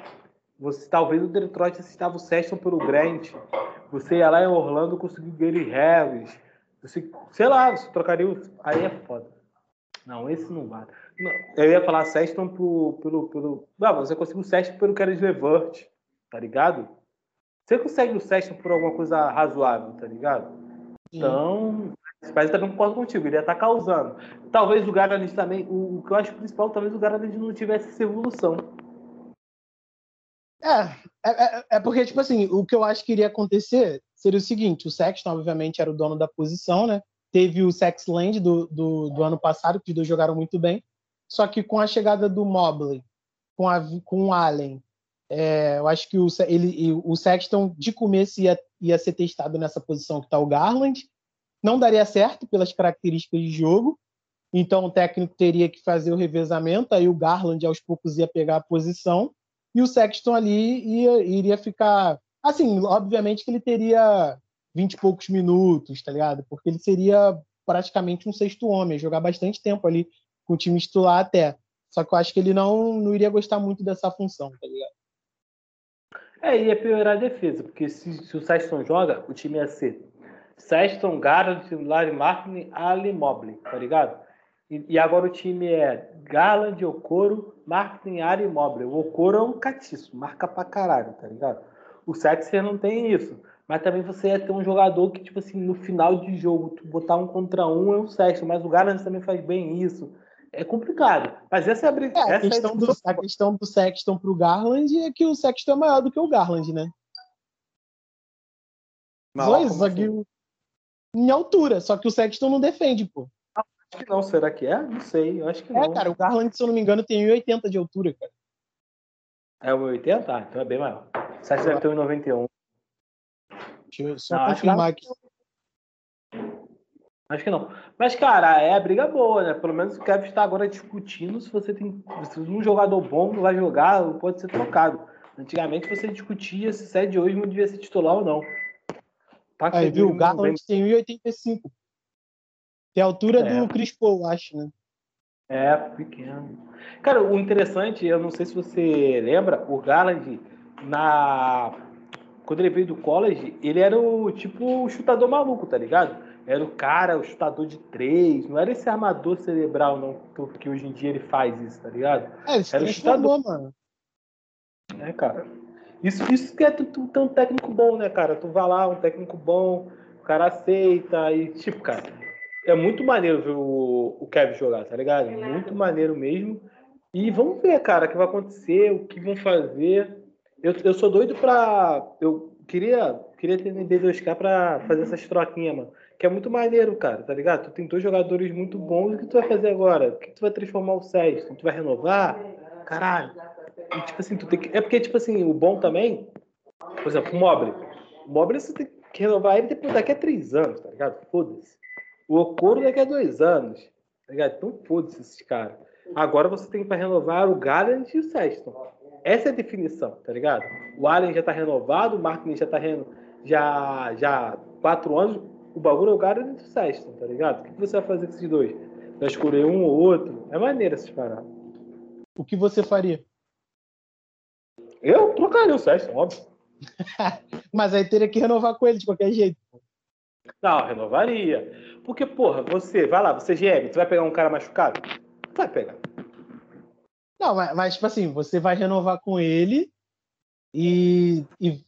você talvez o Detroit assistava o Sexton pelo Grant. Você ia lá em Orlando conseguir o Gary Harris. Você, sei lá, você trocaria o. Aí é foda. Não, esse não vale. Eu ia falar Sexton pro, pelo, pelo. Não, você conseguiu o Sexton pelo Keres Levert, tá ligado? Você consegue o Sexton por alguma coisa razoável, tá ligado? Então, mas eu também concordo contigo, ele ia estar tá causando. Talvez o Garland também, o, o, que eu acho principal, talvez o Garland não tivesse essa evolução. É, é, é, é, porque, tipo assim, o que eu acho que iria acontecer seria o seguinte: o Sexton, obviamente, era o dono da posição, né? Teve o Sexland do, do, do ano passado, que os dois jogaram muito bem. Só que com a chegada do Mobley, com, a, com o Allen, é, eu acho que o, ele, o Sexton de começo ia, ia ser testado nessa posição que está o Garland. Não daria certo pelas características de jogo. Então o técnico teria que fazer o revezamento, aí o Garland aos poucos ia pegar a posição e o Sexton ali ia, iria ficar. Assim, obviamente que ele teria vinte e poucos minutos, tá ligado? Porque ele seria praticamente um sexto homem, jogar bastante tempo ali com o time titular até. Só que eu acho que ele não, não iria gostar muito dessa função, tá ligado? É, ia piorar a defesa, porque se, se o Sexton joga, o time ia ser Sexton, Garland, Larry Martin, Ali Mobley, tá ligado? E, e, agora o time é Garland, Okoro, Martin, Ali Mobley. O Okoro é um catiço, marca pra caralho, tá ligado? O Sexton não tem isso. Mas também você ia ter um jogador que, tipo assim, no final de jogo, tu botar um contra um é um Sexton, mas o Garland também faz bem isso é complicado. Mas essa é a briga. É, a, questão é a, do, a questão do Sexton pro Garland é que o Sexton é maior do que o Garland, né? Dois zagueiros em altura, só que o Sexton não defende, pô. Acho que não, será que é? Não sei, eu acho que é, não. É, cara, o Garland, se eu não me engano, tem 1,80 de altura, cara. É 1,80? Ah, então é bem maior. O Sexton deve ter 1,91. Deixa eu só não, confirmar aqui. Acho que não. Mas, cara, é a briga boa, né? Pelo menos o Kevin está agora discutindo se você tem. Se um jogador bom não vai jogar, pode ser trocado. Antigamente você discutia se o Sede hoje não devia ser titular ou não. Tá Aí, viu? O Garland tem 1,85. Tem a altura é. do Chris Paul, acho, né? É, pequeno. Cara, o interessante, eu não sei se você lembra, o Garland, na... quando ele veio do college, ele era o tipo chutador maluco, tá ligado? Era o cara, o chutador de três, não era esse armador cerebral, não, que hoje em dia ele faz isso, tá ligado? É, ele era o chutador, mano. É, cara. Isso, isso que é tu, tu ter um técnico bom, né, cara? Tu vai lá, um técnico bom, o cara aceita e, tipo, cara, é muito maneiro ver o, o Kevin jogar, tá ligado? Muito maneiro mesmo. E vamos ver, cara, o que vai acontecer, o que vão fazer. Eu, eu sou doido pra. Eu queria, queria ter D2K pra fazer essas troquinhas, mano que é muito maneiro, cara, tá ligado? Tu tem dois jogadores muito bons, o que tu vai fazer agora? O que tu vai transformar o Sexton? Tu vai renovar? Caralho. E, tipo assim, tu tem que... É porque, tipo assim, o bom também, por exemplo, o Mobley. O Mobley você tem que renovar ele depois, daqui a três anos, tá ligado? Foda-se. O Okoro daqui a dois anos, tá ligado? Então foda-se esses caras. Agora você tem para renovar o Garland e o Sexton. Essa é a definição, tá ligado? O Allen já tá renovado, o Martin já tá reno... já já quatro anos, o bagulho é o Garland e o Sexton, tá ligado? O que você vai fazer com esses dois? Vai escolher um ou outro? É maneira essas paradas. O que você faria? Eu trocaria o Sexton, óbvio. Mas aí teria que renovar com ele de qualquer jeito. Não, renovaria. Porque, porra, você, vai lá, você é GM, você vai pegar um cara machucado? Vai pegar. Não, mas, mas tipo assim, você vai renovar com ele e, e,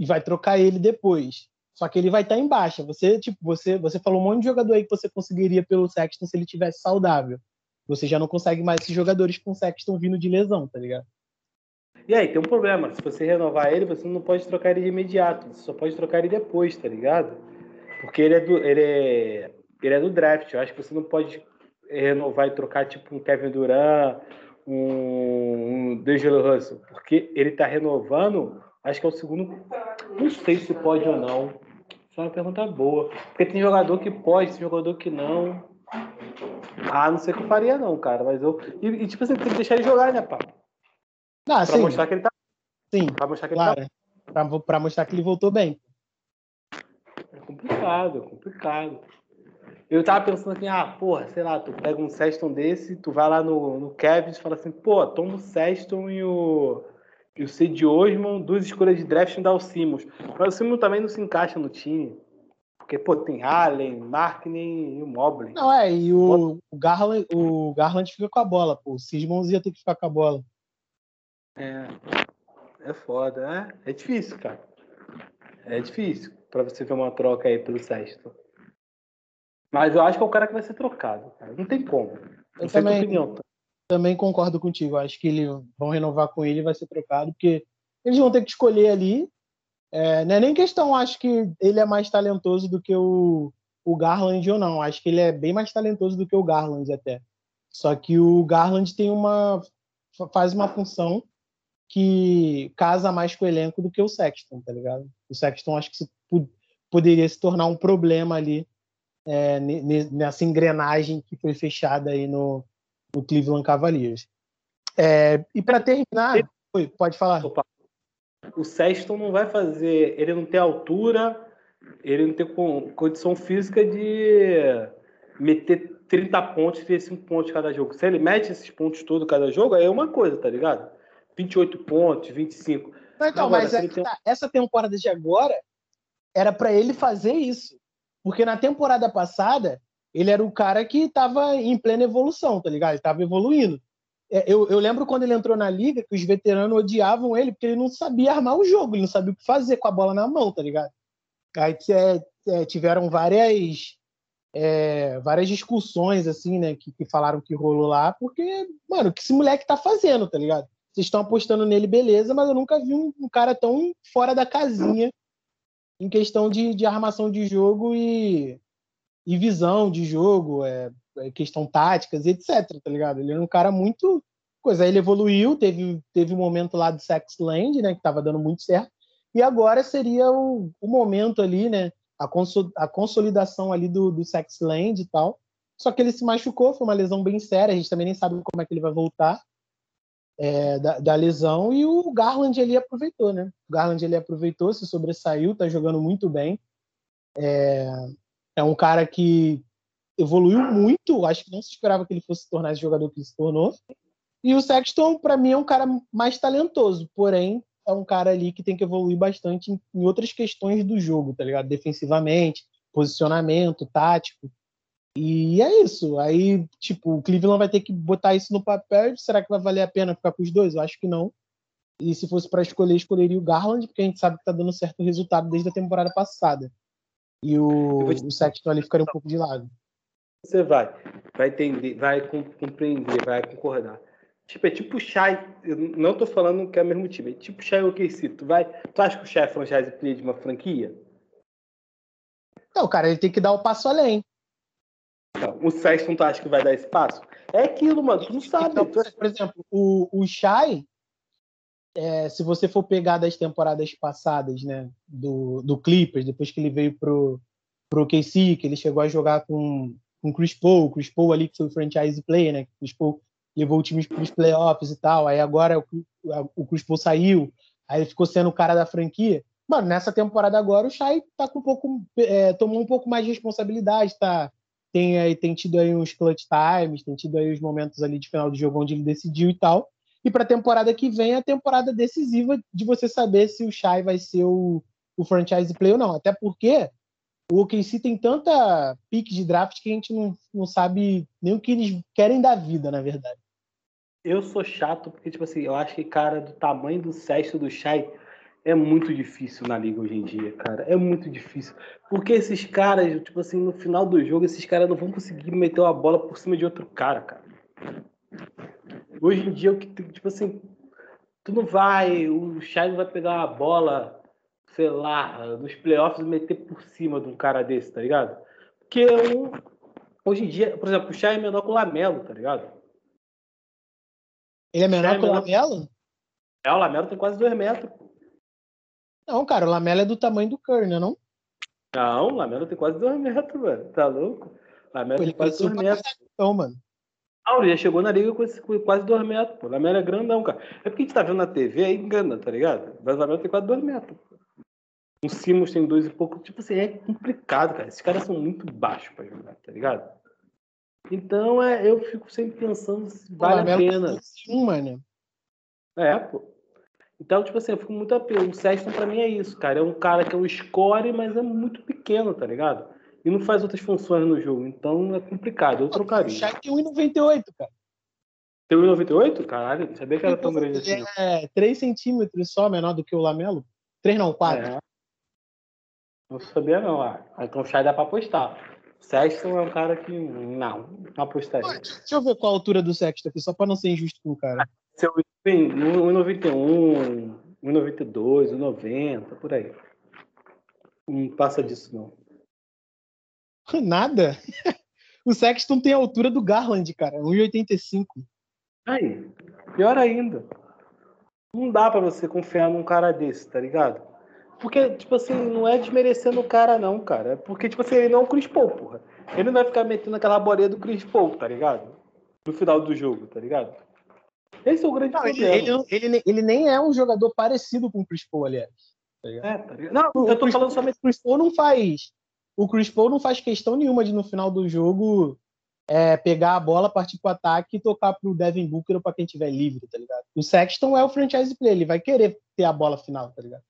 e vai trocar ele depois. Só que ele vai estar em baixa. Você, tipo, você, você falou um monte de jogador aí que você conseguiria pelo Sexton se ele tivesse saudável. Você já não consegue mais esses jogadores com Sexton vindo de lesão, tá ligado? E aí, tem um problema. Se você renovar ele, você não pode trocar ele de imediato. Você só pode trocar ele depois, tá ligado? Porque ele é do, ele é, ele é do draft. Eu acho que você não pode renovar e trocar tipo um Kevin Durant, um, um D'Angelo Russell. Porque ele tá renovando, acho que é o segundo. Não sei se pode ou não. Isso é uma pergunta boa. Porque tem jogador que pode, tem jogador que não. Ah, não sei o que eu faria, não, cara. Mas eu. E, e tipo assim, tem que deixar ele jogar, né, pá? Ah, pra sim. mostrar que ele tá. Sim. Pra mostrar que claro. ele tá. Pra, pra mostrar que ele voltou bem. É complicado, é complicado. Eu tava pensando assim, ah, porra, sei lá, tu pega um Sexton desse, tu vai lá no, no Kevin e fala assim, pô, toma o Sexton e o e o Cid Osman, duas escolhas de draft, dá o Simmons. Mas o Simmons também não se encaixa no time. Porque, pô, tem Allen, Markkinen e o Mobley. Não, é, e o, o, Garland, o Garland fica com a bola, pô. O Simmons ia ter que ficar com a bola. É. É foda, é, é difícil, cara. É difícil pra você ver uma troca aí pelo Sexto. Mas eu acho que é o cara que vai ser trocado, cara. Não tem como. Não eu também, opinião, tá? Também concordo contigo. Acho que eles vão renovar com ele vai ser trocado, porque eles vão ter que escolher ali. É, não é nem questão, acho que ele é mais talentoso do que o, o Garland ou não. Acho que ele é bem mais talentoso do que o Garland até. Só que o Garland tem uma faz uma função que casa mais com o elenco do que o Sexton, tá ligado? O Sexton acho que se, poderia se tornar um problema ali é, nessa engrenagem que foi fechada aí no, no Cleveland Cavaliers. É, e para terminar, Oi, pode falar. Opa. O Sexton não vai fazer, ele não tem altura, ele não tem condição física de meter 30 pontos, ter 5 pontos cada jogo. Se ele mete esses pontos todos cada jogo, aí é uma coisa, tá ligado? 28 pontos, 25. Não, então, agora, mas é tem... tá, essa temporada de agora era para ele fazer isso. Porque na temporada passada, ele era o cara que estava em plena evolução, tá ligado? Ele estava evoluindo. É, eu, eu, lembro quando ele entrou na liga que os veteranos odiavam ele porque ele não sabia armar o jogo, ele não sabia o que fazer com a bola na mão, tá ligado? Aí é, é, tiveram várias é, várias discussões assim, né, que, que, falaram que rolou lá, porque, mano, o que esse moleque tá fazendo, tá ligado? Vocês estão apostando nele, beleza, mas eu nunca vi um, um, cara tão fora da casinha em questão de, de armação de jogo e, e visão de jogo, é, é, questão táticas, etc, tá ligado? Ele era um cara muito coisa. Ele evoluiu, teve, teve um momento lá do Sex Land, né, que tava dando muito certo, e agora seria o, o momento ali, né, a, consol, a consolidação ali do, do Sex Land e tal. Só que ele se machucou, foi uma lesão bem séria, a gente também nem sabe como é que ele vai voltar é, da, da, lesão, e o Garland ele aproveitou, né? O Garland ele aproveitou, se sobressaiu, tá jogando muito bem. É, é um cara que evoluiu muito. Acho que não se esperava que ele fosse se tornar esse jogador que ele se tornou. E o Sexton, para mim, é um cara mais talentoso, porém, é um cara ali que tem que evoluir bastante em, em outras questões do jogo, tá ligado? Defensivamente, posicionamento, tático. E é isso. Aí, tipo, o Cleveland vai ter que botar isso no papel. Será que vai valer a pena ficar com os dois? Eu acho que não. E se fosse para escolher, escolheria o Garland, porque a gente sabe que tá dando certo resultado desde a temporada passada. E o, te... o Sexton ali ficaria um pouco de lado você vai, vai entender, vai compreender, vai concordar. Tipo, é tipo o Shai, eu não tô falando que é o mesmo time, é tipo o Shai OKC. Tu vai, tu acha que o Shai é franchise player de uma franquia? Não, cara, ele tem que dar o passo além. Não, o Sexton tu acha que vai dar esse passo? É aquilo, mano, tu não sabe. Então, por exemplo, o, o Shai, é, se você for pegar das temporadas passadas, né, do, do Clippers, depois que ele veio pro, pro KC, que ele chegou a jogar com com Chris Paul, Chris Paul ali que foi o franchise player, né? Chris Paul levou o time para os playoffs e tal. Aí agora o, o Chris Paul saiu, aí ele ficou sendo o cara da franquia. Mano, nessa temporada agora o Shai tá com um pouco, é, tomou um pouco mais de responsabilidade, tá? Tem, aí, tem tido aí uns clutch times, tem tido aí os momentos ali de final de jogo onde ele decidiu e tal. E para a temporada que vem, a temporada decisiva de você saber se o Shai vai ser o, o franchise player ou não. Até porque o OKC tem tanta pique de draft que a gente não, não sabe nem o que eles querem da vida, na verdade. Eu sou chato porque, tipo assim, eu acho que, cara, do tamanho do Sexto do Shai é muito difícil na liga hoje em dia, cara. É muito difícil. Porque esses caras, tipo assim, no final do jogo, esses caras não vão conseguir meter uma bola por cima de outro cara, cara. Hoje em dia, o que, tipo assim, tu não vai, o Shai não vai pegar uma bola sei lá, nos playoffs meter por cima de um cara desse, tá ligado? Porque um, hoje em dia, por exemplo, o Shai é menor que o Lamelo, tá ligado? Ele é menor é que o Lamelo? É, o Lamelo tem quase dois metros. Não, cara, o Lamelo é do tamanho do Curry, né, não? Não, o Lamelo tem quase dois metros, velho. Tá louco? O Lamelo tem quase dois metros. Então, mano. Ele já chegou na liga com, quase dois metros, pô. O Lamelo é grandão, cara. É porque a gente tá vendo na TV, aí engana, tá ligado? Mas o Lamelo tem quase dois metros. O Simons tem dois e pouco. Tipo assim, é complicado, cara. Esses caras são muito baixos pra jogar, tá ligado? Então é, eu fico sempre pensando se vale a pena. Sim, mano. É, pô. Então, tipo assim, eu fico muito a pena. O Sexton pra mim é isso, cara. É um cara que é um score, mas é muito pequeno, tá ligado? E não faz outras funções no jogo. Então é complicado. Eu trocaria. O Shaq tem 1,98, cara. Tem 1,98? Caralho, não sabia que era tão grande assim. É 3 centímetros só menor do que o Lamelo. 3 não, 4. É. Não sabia não. Ah. Então o Shai dá pra apostar. O Sexton é um cara que. Não, não apostaria. Deixa eu ver qual a altura do Sexton aqui, só pra não ser injusto com o cara. Seu 1,91, 1,92, 1,90, por aí. Não passa disso, não. Nada? O Sexton tem a altura do Garland, cara, 1,85. Aí, pior ainda. Não dá para você confiar num cara desse, tá ligado? Porque, tipo assim, não é desmerecendo o cara, não, cara. É porque, tipo assim, ele não é o Chris Paul, porra. Ele não vai ficar metendo aquela bolinha do Chris Paul, tá ligado? No final do jogo, tá ligado? Esse é o grande Não, problema. ele, ele, ele nem é um jogador parecido com o Chris Paul, aliás. tá? É, tá ligado? Não, eu tô falando somente. O Chris Paul não faz. O Chris Paul não faz questão nenhuma de no final do jogo é, pegar a bola, partir pro ataque e tocar pro Devin Booker ou pra quem tiver livre, tá ligado? O Sexton é o franchise player, ele vai querer ter a bola final, tá ligado?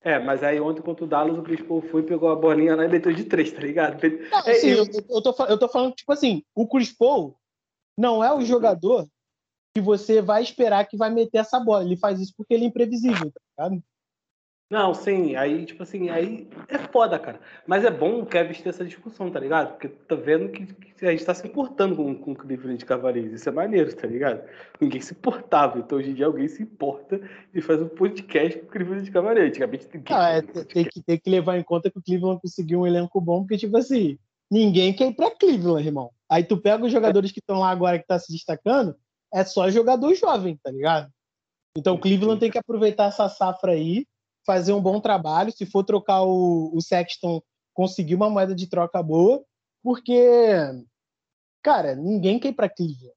É, mas aí ontem contra o Dallas, o Chris Paul foi, pegou a bolinha lá e meteu de três, tá ligado? Não, É, assim, eu- eu, eu, tô, eu tô falando, tipo assim, o Chris Paul não é o jogador que você vai esperar que vai meter essa bola. Ele faz isso porque ele é imprevisível, tá ligado? Não, sim, aí, tipo assim, aí é foda, cara. Mas é bom o Kevin ter essa discussão, tá ligado? Porque tá vendo que, que a gente tá se importando com, com o Cleveland Cavaliers. Isso é maneiro, tá ligado? Ninguém se importava. Então hoje em dia alguém se importa e faz um podcast com o Cleveland Cavaliers. Antigamente ninguém. Não, é, tem, que, tem que levar em conta que o Cleveland conseguiu um elenco bom, porque, tipo assim, ninguém quer ir pra Cleveland, irmão. Aí tu pega os jogadores que estão lá agora que tá se destacando, é só jogador jovem, tá ligado? Então o Cleveland tem que aproveitar essa safra aí, fazer um bom trabalho. Se for trocar o, o Sexton, conseguir uma moeda de troca boa, porque, cara, ninguém quer ir pra Cleveland.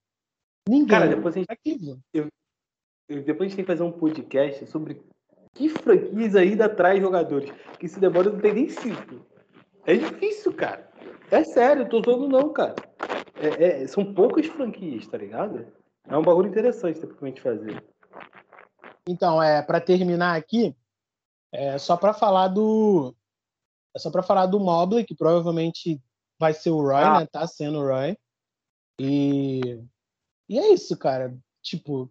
Ninguém Cara, depois a, ir gente, pra Cleveland. depois a gente tem que fazer um podcast sobre que franquias ainda traz jogadores. Que se demora não tem nem cinco. É difícil, cara. É sério, eu tô zoando não, cara. É- é- são poucas franquias, tá ligado? É um bagulho interessante depois pra gente fazer. Então, é para terminar aqui, é só para falar do é só para falar do Mobley, que provavelmente vai ser o Roy, Ah. né? Tá sendo o Roy. E e é isso, cara. Tipo,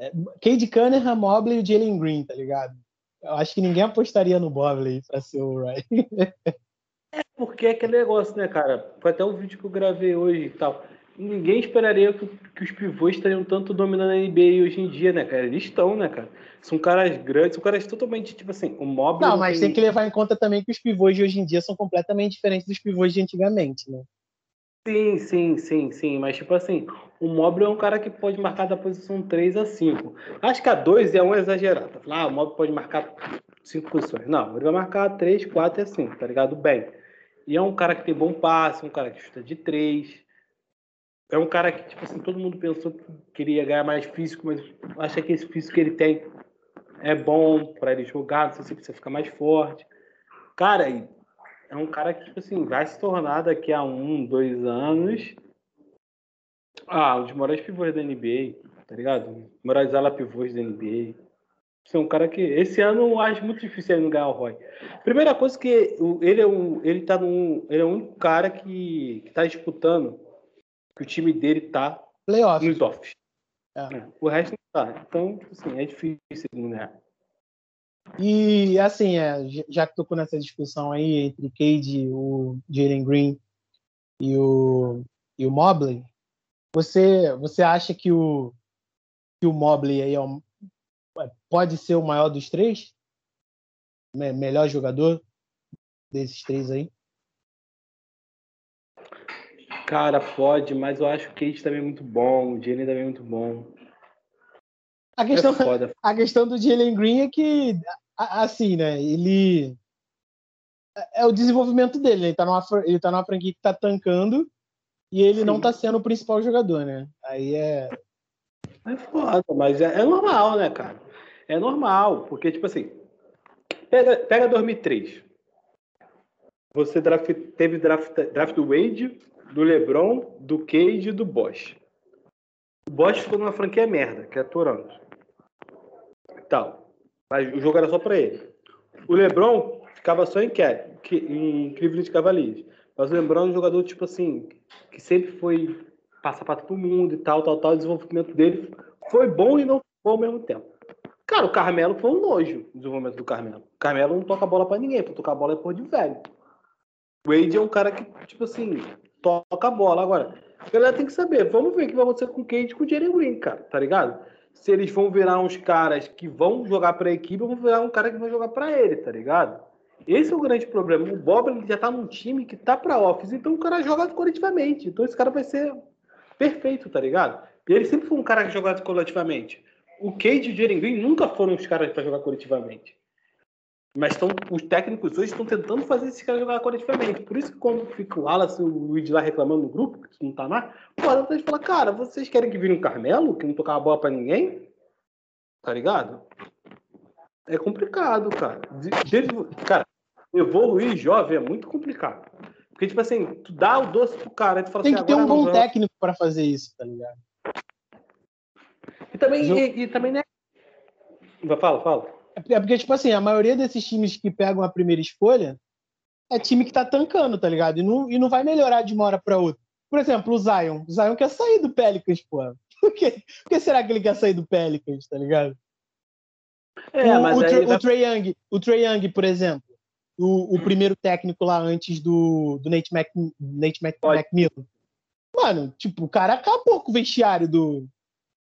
é, Cade Cunningham, Mobley e o Jalen Green, tá ligado? Eu acho que ninguém apostaria no Mobley para ser o Roy. Porque é aquele negócio, né, cara? Foi até o vídeo que eu gravei hoje e tal. Ninguém esperaria que, que os pivôs estariam tanto dominando a NBA hoje em dia, né, cara? Eles estão, né, cara? São caras grandes, são caras totalmente, tipo assim, o Mobley... Não, mas tem que levar em conta também que os pivôs de hoje em dia são completamente diferentes dos pivôs de antigamente, né? Sim, sim, sim, sim. Mas, tipo assim, o Mobley é um cara que pode marcar da posição 3 a 5. Acho que a 2 é um exagerado. Ah, o Mobley pode marcar 5 posições. Não, ele vai marcar 3, 4 e 5, tá ligado? Bem. E é um cara que tem bom passe, um cara que chuta de 3. É um cara que, tipo assim, todo mundo pensou que queria ganhar mais físico, mas acha que esse físico que ele tem é bom pra ele jogar, não sei se precisa ficar mais forte. Cara, é um cara que, tipo assim, vai se tornar daqui a um, dois anos. Ah, um dos maiores pivôs da NBA, tá ligado? Maiores ala pivôs da NBA. Você é um cara que. Esse ano eu acho muito difícil ele não ganhar o Roy. Primeira coisa que ele é um. Ele tá num. Ele é o único cara que, que tá disputando. Que o time dele tá Playoff. nos offs. É. É, O resto não tá. Então, assim, é difícil não ganhar. E assim, é, já- que tocou nessa discussão aí entre Cade, o Jalen Green e o, e o Mobley, você, você acha que o, que o Mobley aí é o- pode ser o maior dos três? Me- melhor jogador desses três aí? Cara, pode, mas eu acho que o Kate também é muito bom, o Jalen também é muito bom. A questão, É a questão do Jalen Green é que, assim, né, ele é o desenvolvimento dele, né? ele tá numa, ele tá numa franquia que tá tancando e ele não Sim. tá sendo o principal jogador, né? Aí é, É foda, mas é, é normal, né, cara? É normal, porque, tipo assim, pega, pega 2003. Você draft, teve draft, draft do Wade, do LeBron, do Cade e do Bosch. O Bosch ficou numa franquia merda, que é Toronto. Tal. Mas o jogo era só pra ele. O LeBron ficava só em, Ke- que- em Cleveland Cavaliers. Mas o LeBron é um jogador, tipo assim, que sempre foi passar para todo mundo e tal, tal, tal. O desenvolvimento dele foi bom e não foi ao mesmo tempo. Cara, o Carmelo foi um nojo o desenvolvimento do Carmelo. O Carmelo não toca bola pra ninguém, pra tocar bola é por de velho. O Wade é um cara que, tipo assim, toca a bola. Agora, a galera tem que saber, vamos ver o que vai acontecer com o Cade e com o Jalen Green, cara, tá ligado? Se eles vão virar uns caras que vão jogar pra equipe, ou vão virar um cara que vai jogar pra ele, tá ligado? Esse é o grande problema. O Bob ele já tá num time que tá pra office, então o cara joga coletivamente. Então esse cara vai ser perfeito, tá ligado? E ele sempre foi um cara que jogava coletivamente. O Cade e o Green nunca foram os caras pra jogar coletivamente. Mas tão, os técnicos hoje estão tentando fazer esses caras jogar coletivamente. Por isso que quando fica o Wallace e o Luiz lá reclamando no grupo, que não tá lá, pô, eles falam, cara, vocês querem que vire um Carmelo, que não tocava bola pra ninguém? Tá ligado? É complicado, cara. De, de, cara, evoluir jovem é muito complicado. Porque, tipo assim, tu dá o doce pro cara, tu fala Tem assim, que ter um bom técnico para fazer isso, tá ligado? E também, e, e também, né? Fala, fala. É porque- é porque, tipo assim, a maioria desses times que pegam a primeira escolha é time que tá tancando, tá ligado? E não, e não vai melhorar de uma hora pra outra. Por exemplo, o Zion. O Zion quer sair do Pelicans, pô. Por que, por que será que ele quer sair do Pelicans, tá ligado? É, o, mas o, vai- o Trae Young, o Trae Young, por exemplo, o, o primeiro técnico lá antes do, do Nate, Mac, Nate Mac. McMillan. Mano, tipo, o cara acabou com o vestiário do,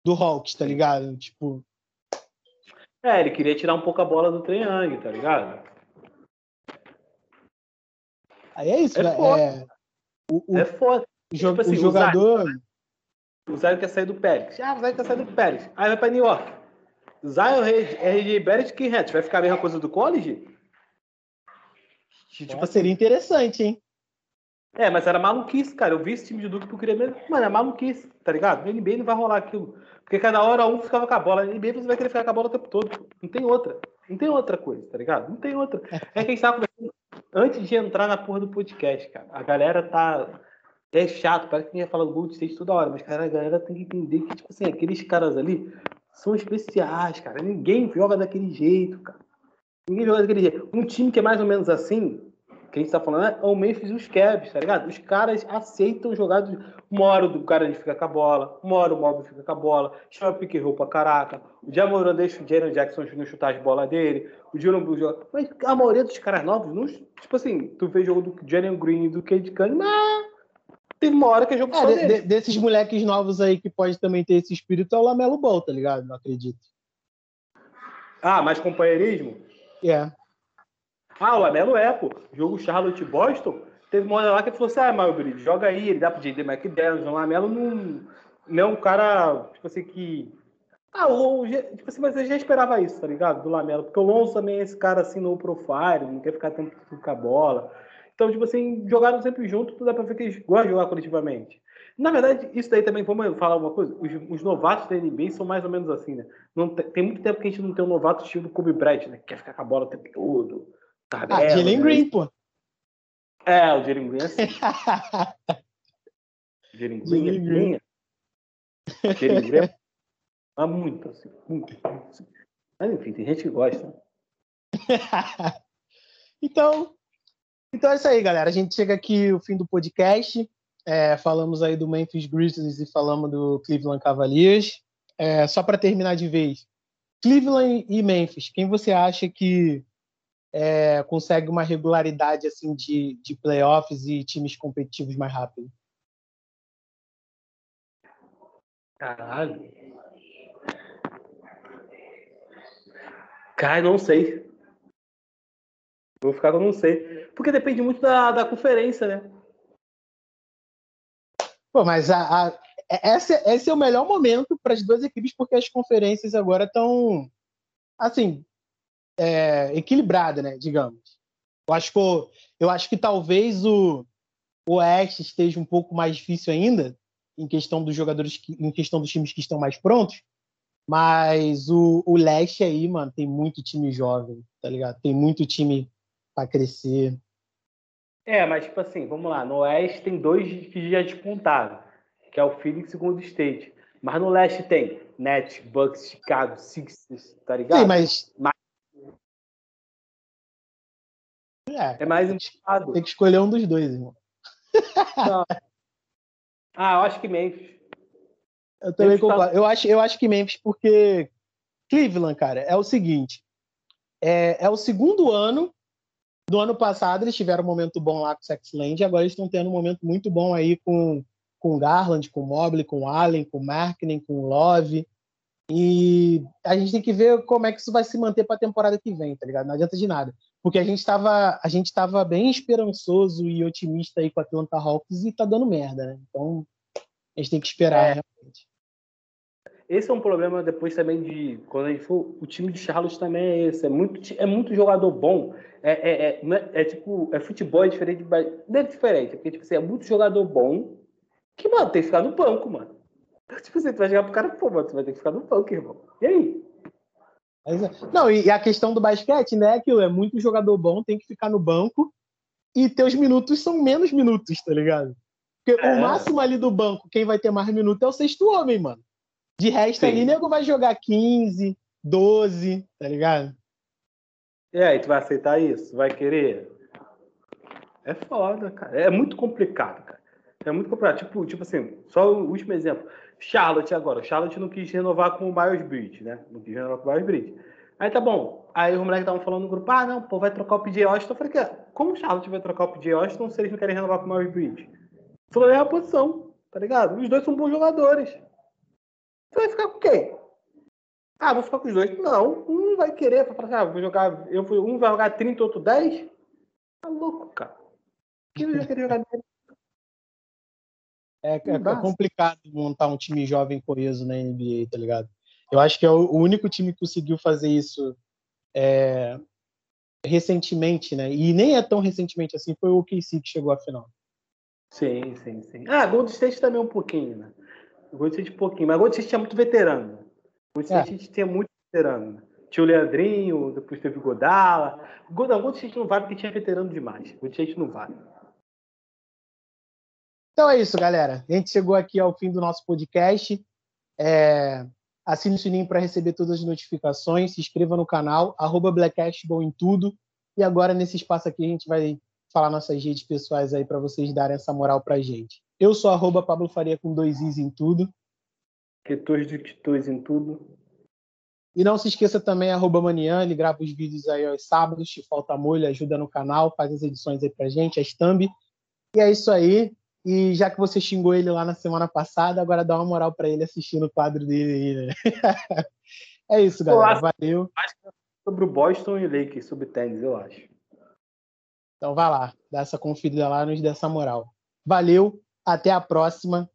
do Hawks, tá ligado? Tipo, É, ele queria tirar um pouco a bola do Triang, tá ligado? aí é isso, É né? foda. É, o, o, É foda. jo- tipo assim, o jogador. O Zion quer sair do Pérez. Ah, o Zion quer sair do Pérez. Aí vai pra New York. Zion, RJ Barrett, Kim Hatch. Vai ficar a mesma coisa do college? Tipo assim, seria interessante, hein? É, mas era maluquice, cara. Eu vi esse time de Duke que eu queria mesmo. Mano, é maluquice, tá ligado? No NBA não vai rolar aquilo. Porque cada hora um ficava com a bola. No NBA você vai querer ficar com a bola o tempo todo. Não tem outra. Não tem outra coisa, tá ligado? Não tem outra. É que a gente tava conversando antes de entrar na porra do podcast, cara. A galera tá. É chato, parece que a gente fala do Gold State toda hora, mas, cara, a galera tem que entender que, tipo assim, aqueles caras ali são especiais, cara. Ninguém joga daquele jeito, cara. Ninguém joga daquele jeito. Um time que é mais ou menos assim, que a gente tá falando, é o Memphis e os Cavs, tá ligado? Os caras aceitam jogar. do- Uma hora o cara ele fica com a bola, uma hora o Mob fica com a bola, chama roll pra caraca. O Jamoran deixa o Jalen Jackson Jr. chutar as bolas dele, o Dylan Blue joga. Mas a maioria dos caras novos, não, tipo assim, tu vê jogo do Jalen Green e do Cade Cunningham, mas teve uma hora que é jogo É, de- de- desses moleques novos aí que pode também ter esse espírito é o Lamelo Ball, tá ligado? Não acredito. Ah, mais companheirismo? É. Ah, o Lamelo é, pô. Jogo Charlotte Boston. Teve uma hora lá que ele falou assim: ah, Marbury, joga aí, ele dá pro JD McDaniels. O Lamelo não, não é um cara, tipo assim, que. Ah, o, tipo assim, mas eu já esperava isso, tá ligado? Do Lamelo. Porque o Lonzo também é esse cara assim no profile, não quer ficar tempo com a bola. Então, tipo assim, jogaram sempre junto, tu dá pra ver que eles gostam de jogar coletivamente. Na verdade, isso daí também, vamos falar uma coisa, os, os novatos da NBA são mais ou menos assim, né? Não tem, tem muito tempo que a gente não tem um novato estilo Kobe Bryant, né? Que quer ficar com a bola o tempo todo. Ah, tabela, Jalen né? Green, pô. É, o Jalen Green é assim. Jalen Green é Jalen Green. Jalen Green é é muito assim, muito, muito assim. Mas enfim, tem gente que gosta. então, então é isso aí, galera. A gente chega aqui o fim do podcast. É, falamos aí do Memphis Grizzlies e falamos do Cleveland Cavaliers. É, só para terminar de vez, Cleveland e Memphis, quem você acha que é, consegue uma regularidade assim de, de playoffs e times competitivos mais rápido? Caralho. Cara, não sei. Vou ficar com não sei. Porque depende muito da, da conferência, né? Pô, mas a, a- essa, esse é o melhor momento para as duas equipes, porque as conferências agora estão, assim, é, equilibradas, né? Digamos. Eu acho que, eu acho que talvez o, o Oeste esteja um pouco mais difícil ainda, em questão dos jogadores, que, em questão dos times que estão mais prontos, mas o, o Leste aí, mano, tem muito time jovem, tá ligado? Tem muito time para crescer. É, mas tipo assim, vamos lá. No Oeste tem dois que já despontaram, que é o Phoenix e o Golden State. Mas no Leste tem Nets, Bucks, Chicago, Sixers, tá ligado? Sim, mas. Mas- É, É mais empatado. tem que escolher um dos dois, irmão. Ah, eu acho que Memphis. Eu também Memphis tá- concordo. Eu acho, eu acho que Memphis, porque Cleveland, cara, é o seguinte: é, é o segundo ano. Do ano passado, eles tiveram um momento bom lá com o Sexland, e agora eles estão tendo um momento muito bom aí com com Garland, com Mobley, com Allen, com Markkinen, com Love. E a gente tem que ver como é que isso vai se manter para a temporada que vem, tá ligado? Não adianta de nada. Porque a gente estava a gente tava bem esperançoso e otimista aí com a Atlanta Hawks e tá dando merda, né? Então, a gente tem que esperar, É. realmente. esse é um problema depois também de quando a gente for. O time de Charlotte também é esse. É muito, é muito jogador bom. É, é, é, é, é tipo. É futebol é diferente. Não é diferente, porque tipo assim, é muito jogador bom que, mano, tem que ficar no banco, mano. Tipo assim, tu vai jogar pro cara, pô, mano, tu vai ter que ficar no banco, irmão. E aí? É. Não, e a questão do basquete, né, é aquilo, é muito jogador bom, tem que ficar no banco e teus minutos são menos minutos, tá ligado? Porque é. o máximo ali do banco, quem vai ter mais minutos é o sexto homem, mano. De resto Sim. ali, nego vai jogar 15, 12, tá ligado? E aí, tu vai aceitar isso? Vai querer? É foda, cara. É muito complicado, cara. É muito complicado. Tipo, tipo assim, só o último exemplo. Charlotte agora. Charlotte não quis renovar com o Miles Bridge, né? Não quis renovar com o Miles Bridge. Aí tá bom. Aí os moleques estavam falando no grupo, ah, não, pô, vai trocar o PJ Austin. Eu falei, como o Charlotte vai trocar o PJ Austin se eles não querem renovar com o Miles Bridge? Falou, é a posição, tá ligado? Os dois são bons jogadores. Você vai ficar com quem? Ah, vou ficar com os dois. Não, um vai querer, falar assim, ah, vou jogar, eu fui, um vai jogar 30, outro 10. Tá louco, cara. Quem vai querer jogar 10? É, é, é, complicado montar um time jovem coeso na NBA, tá ligado? Eu acho que é o, o único time que conseguiu fazer isso é, recentemente, né? E nem é tão recentemente assim, foi o KC que chegou à final. Sim, sim, sim. Ah, Golden State também um pouquinho, né? Golden State um pouquinho, mas Golden State tinha muito veterano. Golden State é. tinha muito veterano. Tinha o Leandrinho, depois teve o Godala. Golden, Golden State não vale porque tinha veterano demais. Golden State não vale. Então é isso, galera. A gente chegou aqui ao fim do nosso podcast. É... Assine o sininho para receber todas as notificações. Se inscreva no canal, arroba em tudo. E agora, nesse espaço aqui, a gente vai falar nossas redes pessoais aí para vocês darem essa moral para gente. Eu sou arroba Pablo Faria com dois Is em tudo. Quetores de Quetores em tudo. E não se esqueça também, arroba Manian, ele grava os vídeos aí aos sábados, se falta molho, ajuda no canal, faz as edições aí pra gente, as thumb. E é isso aí. E já que você xingou ele lá na semana passada, agora dá uma moral para ele assistindo o quadro dele aí, né? é isso, galera. Valeu. Sobre o Boston e Lakers, sobre tênis, eu acho. Então vai lá, dá essa conferida lá, nos dê essa moral. Valeu, até a próxima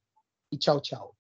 e tchau, tchau.